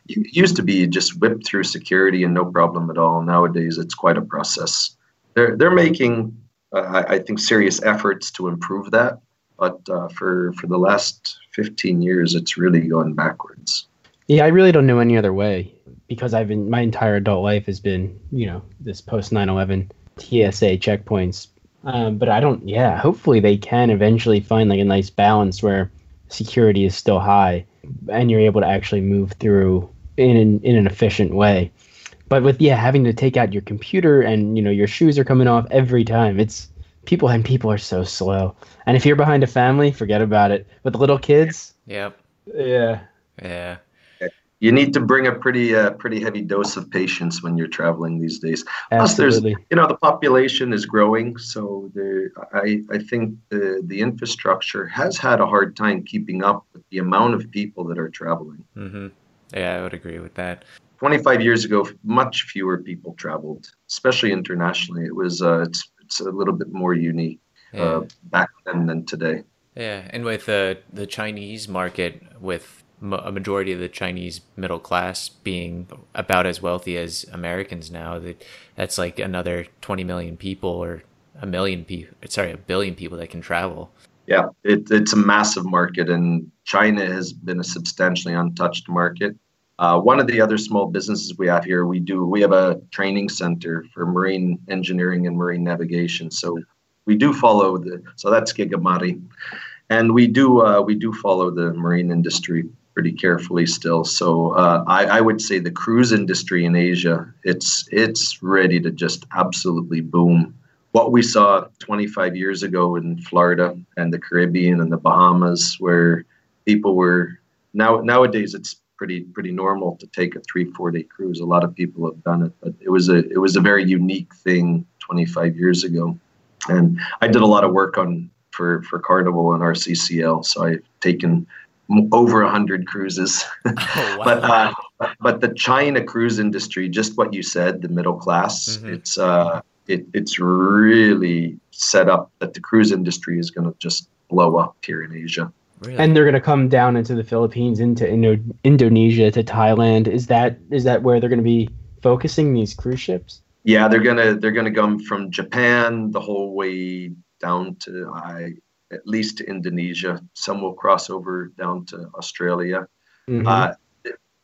it, used to be just whipped through security and no problem at all. Nowadays, it's quite a process. They're they're making, uh, I think, serious efforts to improve that, but uh, for for the last fifteen years, it's really going backwards. Yeah, I really don't know any other way because I've been my entire adult life has been you know this post 9/11 TSA checkpoints um, but I don't. Yeah, hopefully they can eventually find like a nice balance where security is still high and you're able to actually move through in an, in an efficient way. But with yeah, having to take out your computer and you know your shoes are coming off every time. It's people and people are so slow. And if you're behind a family, forget about it. With little kids, yep. Yeah. Yeah you need to bring a pretty uh, pretty heavy dose of patience when you're traveling these days. Plus, there's you know the population is growing, so there, I I think the the infrastructure has had a hard time keeping up with the amount of people that are traveling. Mm-hmm. Yeah, I would agree with that. 25 years ago, much fewer people traveled, especially internationally. It was uh, it's it's a little bit more unique yeah. uh, back then than today. Yeah, and with the the Chinese market with a majority of the Chinese middle class being about as wealthy as Americans now. That that's like another 20 million people or a million people. Sorry, a billion people that can travel. Yeah, it, it's a massive market, and China has been a substantially untouched market. Uh, one of the other small businesses we have here, we do we have a training center for marine engineering and marine navigation. So we do follow the so that's Gigamari, and we do uh, we do follow the marine industry pretty carefully still. So uh, I, I, would say the cruise industry in Asia, it's it's ready to just absolutely boom. What we saw 25 years ago in Florida and the Caribbean and the Bahamas, where people were now nowadays it's pretty pretty normal to take a three four day cruise. A lot of people have done it, but it was a it was a very unique thing 25 years ago. And I did a lot of work on for for Carnival and RCCL, so I've taken over 100 cruises. <laughs> <laughs> Oh, wow. but uh, but the China cruise industry, just what you said, the middle class, mm-hmm. it's uh, it, it's really set up that the cruise industry is going to just blow up here in Asia. Really? And they're going to come down into the Philippines, into Indo- Indonesia, to Thailand. Is that is that where they're going to be focusing these cruise ships? Yeah, they're gonna they're gonna come from Japan the whole way down to I at least to Indonesia. Some will cross over down to Australia. Mm-hmm. Uh,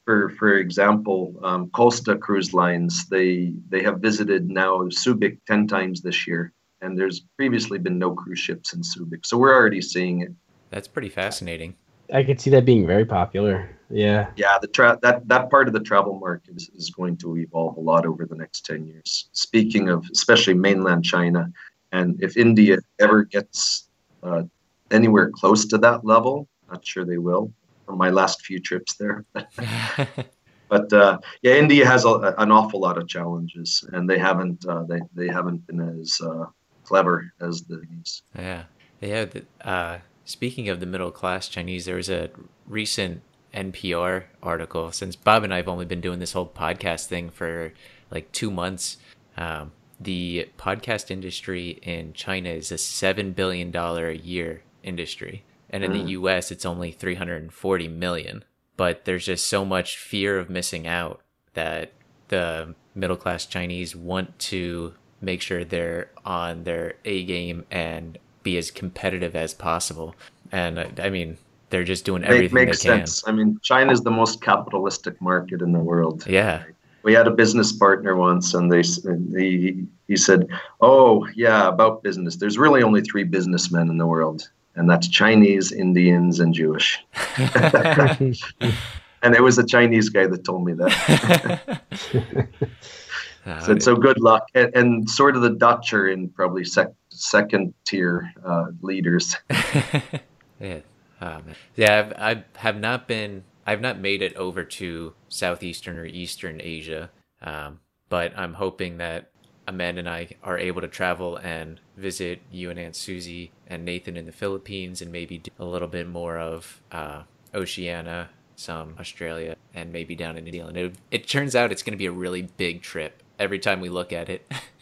for for example, um, Costa Cruise Lines they they have visited now Subic ten times this year, and there's previously been no cruise ships in Subic, so we're already seeing it. That's pretty fascinating. I could see that being very popular. Yeah. Yeah, the tra- that that part of the travel market is, is going to evolve a lot over the next ten years. Speaking of especially mainland China, and if India ever gets uh, anywhere close to that level. Not sure they will. From my last few trips there, <laughs> but uh, yeah, India has a, an awful lot of challenges, and they haven't uh, they they haven't been as uh, clever as the Chinese. Yeah, yeah. Uh, speaking of the middle class Chinese, there was a recent NPR article. Since Bob and I have only been doing this whole podcast thing for like two months. Um, the podcast industry in China is a seven billion dollar a year industry, and in mm. the U.S. it's only 340 million. But there's just so much fear of missing out that the middle class Chinese want to make sure they're on their A game and be as competitive as possible. And I, I mean, they're just doing everything makes they can. sense. I mean, China is the most capitalistic market in the world. Yeah. We had a business partner once and they s- he, he said oh yeah about business. There's really only three businessmen in the world and that's chinese indians and jewish. <laughs> And it was a chinese guy that told me that. <laughs> <laughs> Uh, so, so good luck. And, and sort of the dutch are in probably sec, second tier uh, leaders. Yeah. Oh. Yeah, I've, I have not been, I've not made it over to Southeastern or Eastern Asia. Um, but I'm hoping that Amanda and I are able to travel and visit you and Aunt Susie and Nathan in the Philippines and maybe do a little bit more of uh, Oceania, some Australia, and maybe down in New Zealand. It, it turns out it's going to be a really big trip every time we look at it. <laughs>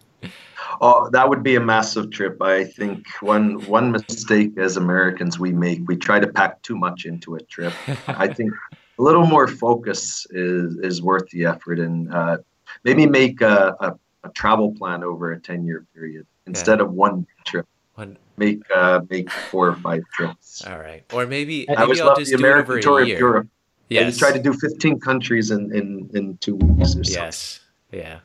Oh, that would be a massive trip. I think one one mistake as Americans we make, we try to pack too much into a trip. I think a little more focus is is worth the effort, and uh, maybe make a, a, a travel plan over a ten year period instead of one trip. One, Make uh, make four or five trips. all right. Or maybe, maybe I I'll love just the do it over American a tour of year. Europe. Yeah. Just try to do fifteen countries in in, in two weeks or so. Yes. Yeah.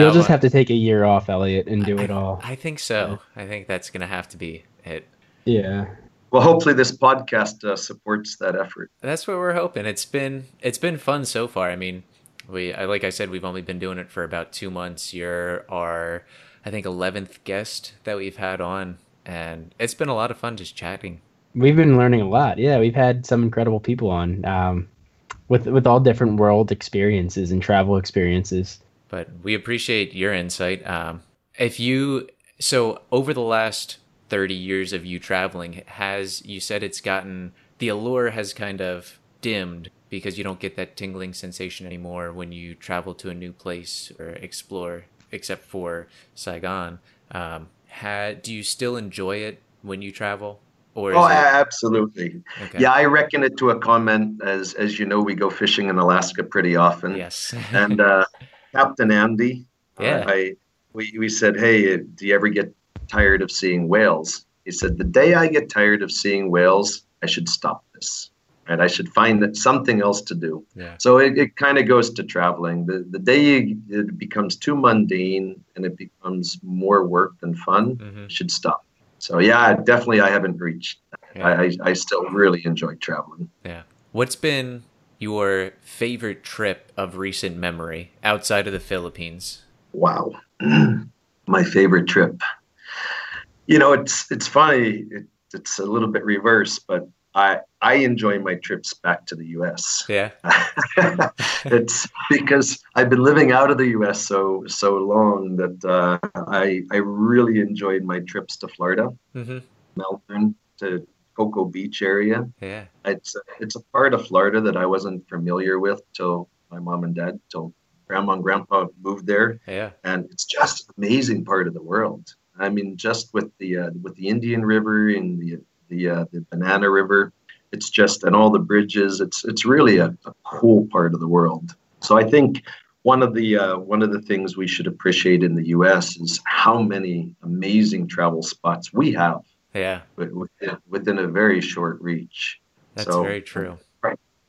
You'll just have to take a year off, Elliot, and do I- it all. I think so. I think that's gonna have to be it. Yeah. Well, hopefully this podcast uh, supports that effort. That's what we're hoping. It's been it's been fun so far. I mean, we I, like I said, we've only been doing it for about two months. You're our I think eleventh guest that we've had on, and it's been a lot of fun just chatting. We've been learning a lot. Yeah, we've had some incredible people on um, with with all different world experiences and travel experiences. But we appreciate your insight. Um, if you so over the last thirty years of you traveling, has you said it's gotten the allure has kind of dimmed because you don't get that tingling sensation anymore when you travel to a new place or explore, except for Saigon. Um, ha, do you still enjoy it when you travel, or Oh, it, absolutely. okay. Yeah, I reckon it to a comment. As as you know, we go fishing in Alaska pretty often. yes, And uh, <laughs> Captain Andy, uh, Yeah. I we we said, hey, do you ever get tired of seeing whales? He said, the day I get tired of seeing whales, I should stop this, and I should find that something else to do. yeah, So it, it kind of goes to traveling. The the day you, it becomes too mundane and it becomes more work than fun, hmm you should stop. So yeah, definitely, I haven't reached. yeah. I I still really enjoy traveling. Yeah. What's been your favorite trip of recent memory outside of the Philippines? Wow, <clears throat> my favorite trip. You know, it's it's funny. It, it's a little bit reverse, but I I enjoy my trips back to the U.S. Yeah. <laughs> it's because I've been living out of the U.S. so so long that uh, I I really enjoyed my trips to Florida, hmm Melbourne, to Cocoa Beach area. Yeah. It's it's a part of Florida that I wasn't familiar with till my mom and dad, till grandma and grandpa moved there, Yeah. and it's just an amazing part of the world. I mean, just with the uh, with the Indian River and the the uh, the Banana River, it's just and all the bridges. It's it's really a, a cool part of the world. So I think one of the uh, one of the things we should appreciate in the U.S. is how many amazing travel spots we have Yeah. wi- within, within a very short reach. That's So, very true.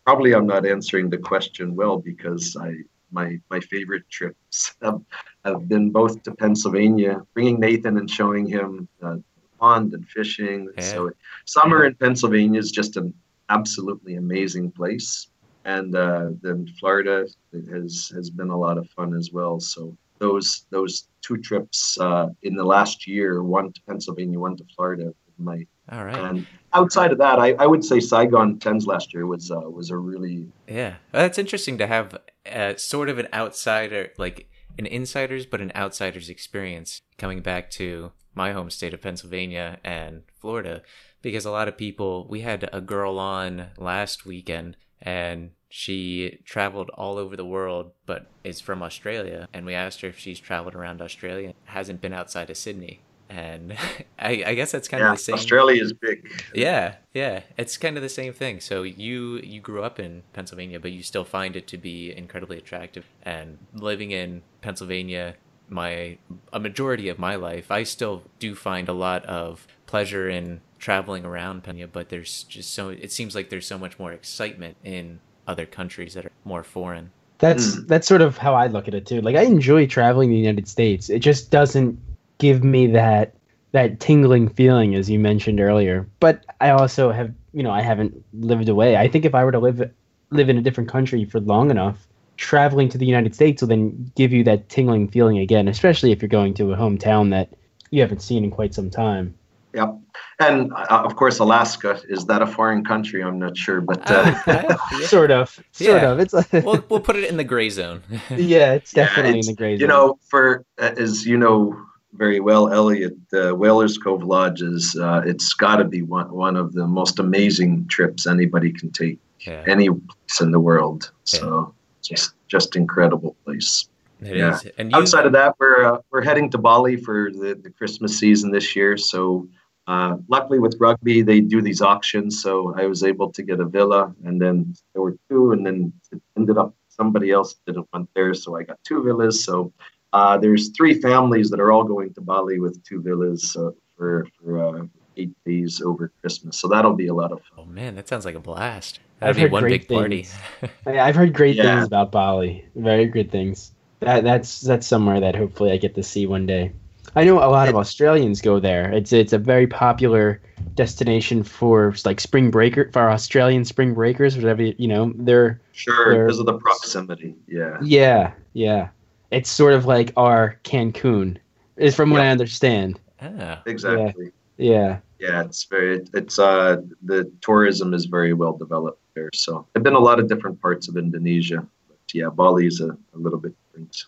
Probably I'm not answering the question well because I my my favorite trips have, have been both to Pennsylvania, bringing Nathan and showing him uh, pond and fishing. Yeah. So summer in Pennsylvania is just an absolutely amazing place, and uh, then Florida has has been a lot of fun as well. So those those two trips uh, in the last year, one to Pennsylvania, one to Florida, my All right. and outside of that, I, I would say Saigon Tens last year was uh, was a really Yeah. That's interesting to have uh, sort of an outsider, like an insider's, but an outsider's experience coming back to my home state of Pennsylvania and Florida. Because a lot of people, we had a girl on last weekend and she traveled all over the world, but is from Australia. And we asked her if she's traveled around Australia, hasn't been outside of Sydney. And <laughs> I, I guess that's kind yeah. of the same. Australia is big. Yeah, yeah, it's kind of the same thing. So you you grew up in Pennsylvania, but you still find it to be incredibly attractive. And living in Pennsylvania, my a majority of my life, I still do find a lot of pleasure in traveling around Pennsylvania. but there's just so it seems like there's so much more excitement in other countries that are more foreign. That's Mm. that's sort of how I look at it too. Like I enjoy traveling the United States. It just doesn't give me that that tingling feeling as you mentioned earlier. But I also have, you know, I haven't lived away. I think if I were to live live in a different country for long enough, traveling to the United States will then give you that tingling feeling again, especially if you're going to a hometown that you haven't seen in quite some time. Yep. And uh, of course, Alaska is that a foreign country? I'm not sure, but uh, Uh, <laughs> yeah. Sort of. Sort Yeah. of. It's like we'll we'll put it in the gray zone. <laughs> Yeah, it's Yeah, definitely it's- in the gray zone. you know, for uh, as you know very well, Elliot, the Whalers Cove Lodge is uh, it's got to be one one of the most amazing trips anybody can take yeah, any place in the world. So just just incredible place. it yeah. is. And you, Outside of that, we're uh, we're heading to Bali for the, the Christmas season this year. So uh, luckily with rugby, they do these auctions. So I was able to get a villa, and then there were two, and then it ended up somebody else didn't want theirs, so I got two villas. So uh, there's three families that are all going to Bali with two villas uh, for for uh, eight days over Christmas. So that'll be a lot of fun. oh man, that sounds like a blast. I've That'd be one great big party. I- <laughs> I've heard great Yeah. things about Bali. Very good things. That that's that's somewhere that hopefully I get to see one day. I know a lot of Australians go there. It's it's a very popular destination for like spring breaker for Australian spring breakers, whatever you know. They're Sure, There- because of the proximity. Yeah. yeah, yeah. It's sort of like our Cancun, is from what Yeah. I understand. ah, Exactly. Yeah. Yeah, it's very it's uh the tourism is very well developed there. So I've been a lot of different parts of Indonesia. But yeah, Bali is a, a little bit different.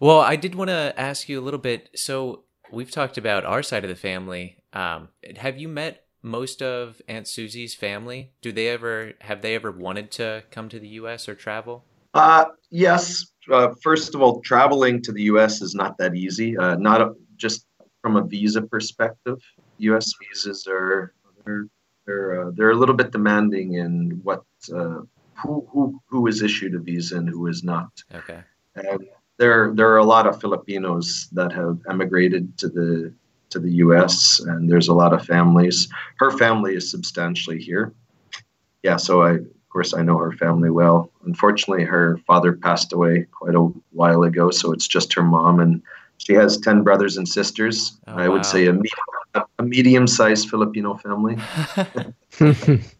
Well, I did want to ask you a little bit. So we've talked about our side of the family. Um, have you met most of Aunt Susie's family? Do they ever have they ever wanted to come to the U.S. or travel? Uh yes. Uh, first of all, traveling to the US is not that easy. Uh, not a, just from a visa perspective. US visas are they're they're, uh, they're a little bit demanding in what uh, who, who who is issued a visa and who is not. Okay. And there there are a lot of Filipinos that have emigrated to the to the U.S. and there's a lot of families. Her family is substantially here. Yeah, so I of course I know her family well. Unfortunately, her father passed away quite a while ago, so it's just her mom and she has ten brothers and sisters. Oh, I would wow. say a, me- a medium-sized Filipino family. <laughs> <laughs>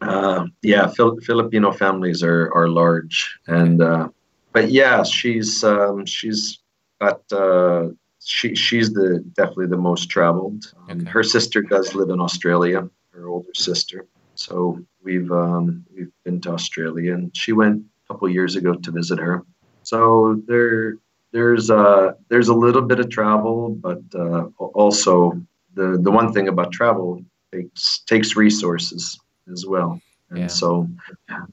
Uh, yeah, Fil- Filipino families are are large, and uh, but yeah, she's um, she's got uh, she she's the definitely the most traveled. Um, Okay. Her sister does live in Australia, her older sister. So we've um, we've been to Australia, and she went a couple years ago to visit her. So there there's uh there's a little bit of travel, but uh, also the the one thing about travel takes takes resources as well. And Yeah. so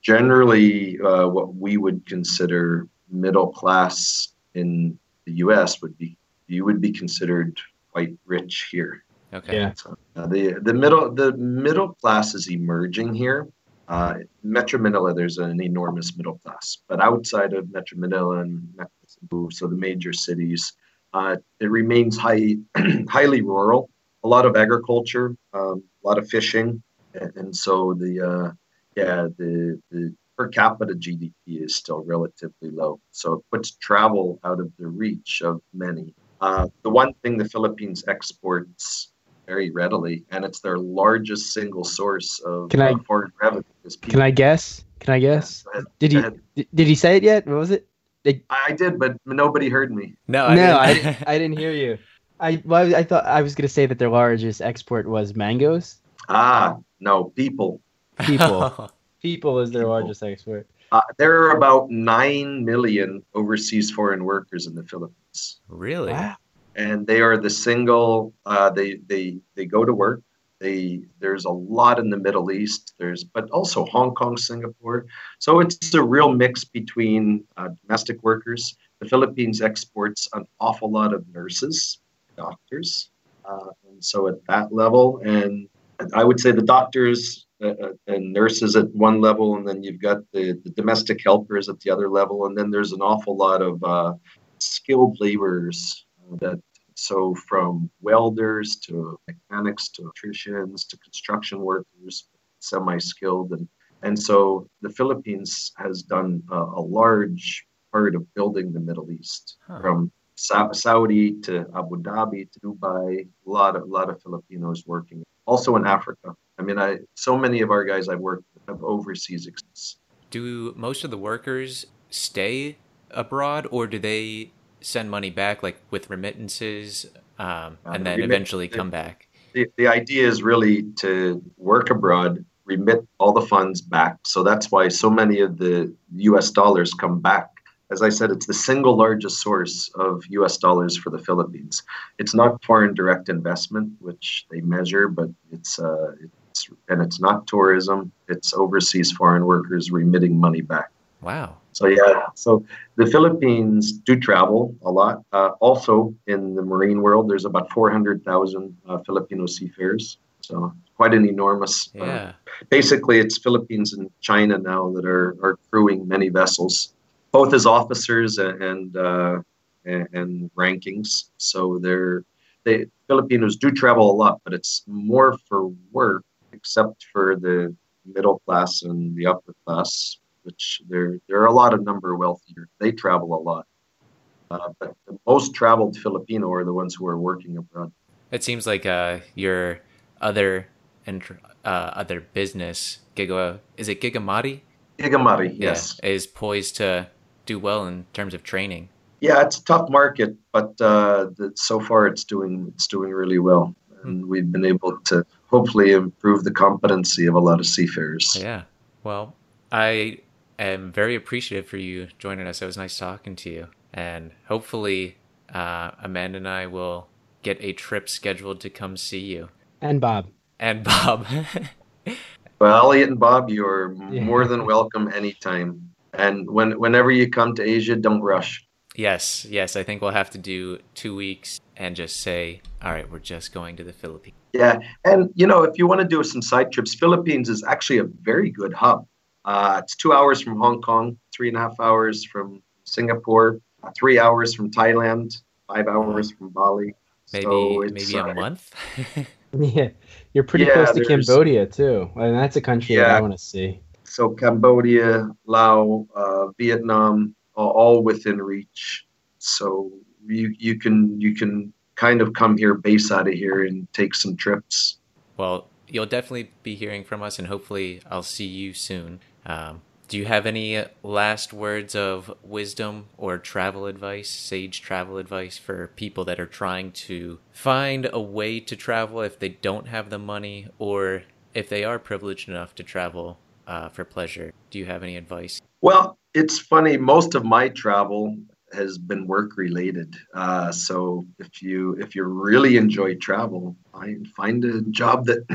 generally uh, what we would consider middle class in the US would be you would be considered quite rich here. Okay. Yeah. So uh, the the middle the middle class is emerging here. Uh, Metro Manila, there's an enormous middle class, but outside of Metro Manila and Metro Cebu, so the major cities, uh, it remains high, <clears throat> highly rural. A lot of agriculture, um, a lot of fishing, and, and so the uh, yeah the the per capita GDP is still relatively low. So it puts travel out of the reach of many. Uh, the one thing the Philippines exports very readily, and it's their largest single source of Can I- uh, foreign revenue. Is Can I guess? Can I guess? Go ahead. Did he ahead. did, did he say it yet? What was it? I did, but nobody heard me. No, I no, I, didn't- <laughs> didn't- I didn't hear you. I well, I thought I was gonna say that their largest export was mangoes. Ah, no, people. People. <laughs> People is their People. largest export. Uh, there are about nine million overseas foreign workers in the Philippines. really? Wow. and they are the single uh, they they they go to work they there's a lot in the middle east there's but also hong kong singapore so it's a real mix between uh, domestic workers the philippines exports an awful lot of nurses doctors uh, and so at that level and i would say the doctors uh, uh, and nurses at one level and then you've got the, the domestic helpers at the other level and then there's an awful lot of uh, skilled laborers uh, that So from welders to mechanics to electricians to construction workers, semi-skilled, and and so the Philippines has done a, a large part of building the Middle East huh. from Sa- Saudi to Abu Dhabi to Dubai. A lot of a lot of Filipinos working. Also in Africa. I mean, I so many of our guys I've worked with have overseas experience. Do most of the workers stay abroad, or do they send money back, like with remittances, um, and uh, then remit- eventually come back? The, the idea is really to work abroad, remit all the funds back. So that's why so many of the U.S. dollars come back as I said, it's the single largest source of US dollars for the Philippines. It's not foreign direct investment, which they measure, but it's, uh, it's and it's not tourism, it's overseas foreign workers remitting money back. Wow. So, yeah, so the Philippines do travel a lot. Uh, also, in the marine world, there's about 400,000 uh, Filipino seafarers. So, quite an enormous. Uh, yeah. basically, it's Philippines and China now that are, are crewing many vessels both as officers and uh, and, and, rankings. So they're they Filipinos do travel a lot, but it's more for work, except for the middle class and the upper class, which there there are a lot of number wealthier. They travel a lot, uh, but the most traveled Filipino are the ones who are working abroad. It seems like uh, your other and uh, other business, Giga, is it Gigamati? Gigamati, yes, yeah, is poised to do well in terms of training. Yeah, it's a tough market, but uh, so far it's doing it's doing really well, and we've been able to hopefully improve the competency of a lot of seafarers. Yeah, well, I am very appreciative for you joining us. It was nice talking to you, and hopefully, uh, Amanda and I will get a trip scheduled to come see you. And Bob. And Bob. <laughs> well, Elliot and Bob, you're yeah. more than welcome anytime. And when whenever you come to Asia, don't rush. Yes, yes. I think we'll have to do two weeks and just say, all right, we're just going to the Philippines. Yeah, and you know, if you want to do some side trips, Philippines is actually a very good hub. Uh, it's two hours from Hong Kong, three and a half hours from Singapore, uh, three hours from Thailand, five hours from Bali. Maybe so maybe a uh, month. <laughs> yeah, you're pretty yeah, close to Cambodia too, and that's a country yeah. that I want to see. So Cambodia, Laos, uh, Vietnam, are all within reach. So you you can you can kind of come here, base out of here, and take some trips. Well, you'll definitely be hearing from us, and hopefully, I'll see you soon. Um, do you have any last words of wisdom or travel advice, sage travel advice for people that are trying to find a way to travel if they don't have the money or if they are privileged enough to travel uh, for pleasure. Do you have any advice? Well, it's funny. Most of my travel has been work related. Uh, so if you if you really enjoy travel, find find a job that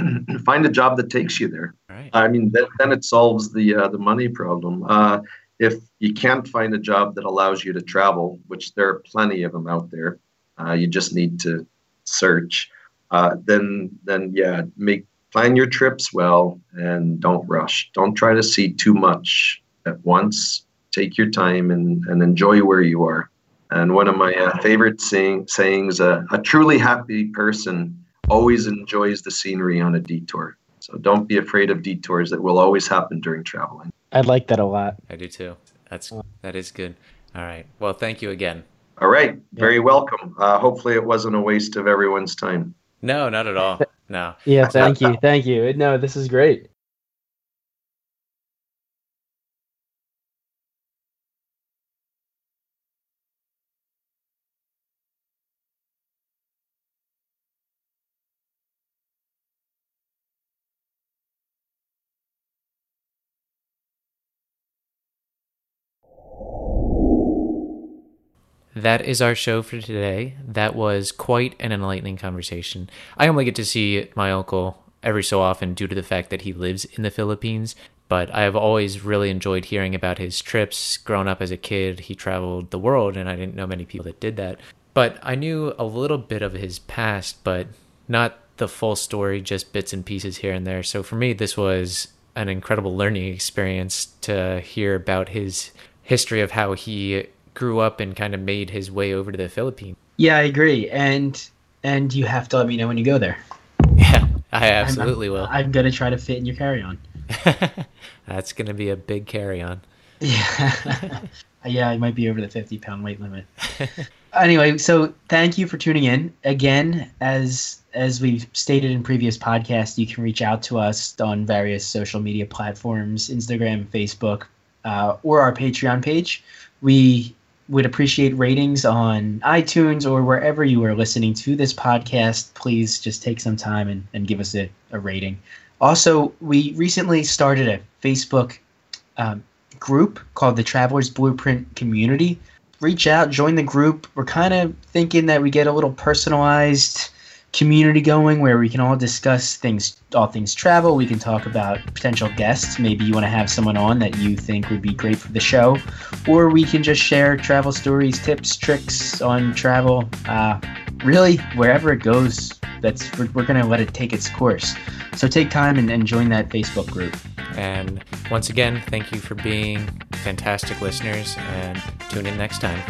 <clears throat> find a job that takes you there. Right. I mean, then, then it solves the uh, the money problem. Uh, if you can't find a job that allows you to travel, which there are plenty of them out there, uh, you just need to search. Uh, then then yeah, make plan your trips well and don't rush. Don't try to see too much at once. Take your time and, and enjoy where you are. And one of my uh, favorite saying, sayings uh, a truly happy person always enjoys the scenery on a detour. So don't be afraid of detours that will always happen during traveling. I like that a lot. I do too. That's that is good. All right. Well, thank you again. All right. Very welcome. Uh, hopefully, it wasn't a waste of everyone's time. No, not at all. No. yeah, thank you. Thank you. No, this is great. That is our show for today. That was quite an enlightening conversation. I only get to see my uncle every so often due to the fact that he lives in the Philippines, but I have always really enjoyed hearing about his trips. Growing up as a kid, he traveled the world, and I didn't know many people that did that. But I knew a little bit of his past, but not the full story, just bits and pieces here and there. So for me, this was an incredible learning experience to hear about his history of how he grew up and kind of made his way over to the Philippines. Yeah, I agree. And and you have to let me know when you go there. <laughs> Yeah, I absolutely I'm, will. I'm gonna try to fit in your carry on. <laughs> That's going to be a big carry on. <laughs> Yeah. yeah, I might be over the 50 pound weight limit. anyway, so thank you for tuning in. Again, as as we've stated in previous podcasts, you can reach out to us on various social media platforms, Instagram, Facebook, uh, or our Patreon page. We would appreciate ratings on iTunes or wherever you are listening to this podcast. Please just take some time and, and give us a, a rating. Also, we recently started a Facebook um, group called the Travelers Blueprint Community. Reach out, join the group. We're kind of thinking that we get a little personalized community going where we can all discuss things, all things travel. We can talk about potential guests. Maybe you want to have someone on that you think would be great for the show, or we can just share travel stories, tips, tricks on travel. Uh, really, wherever it goes, that's we're, we're going to let it take its course. So take time and, and join that Facebook group. And once again, thank you for being fantastic listeners and tune in next time.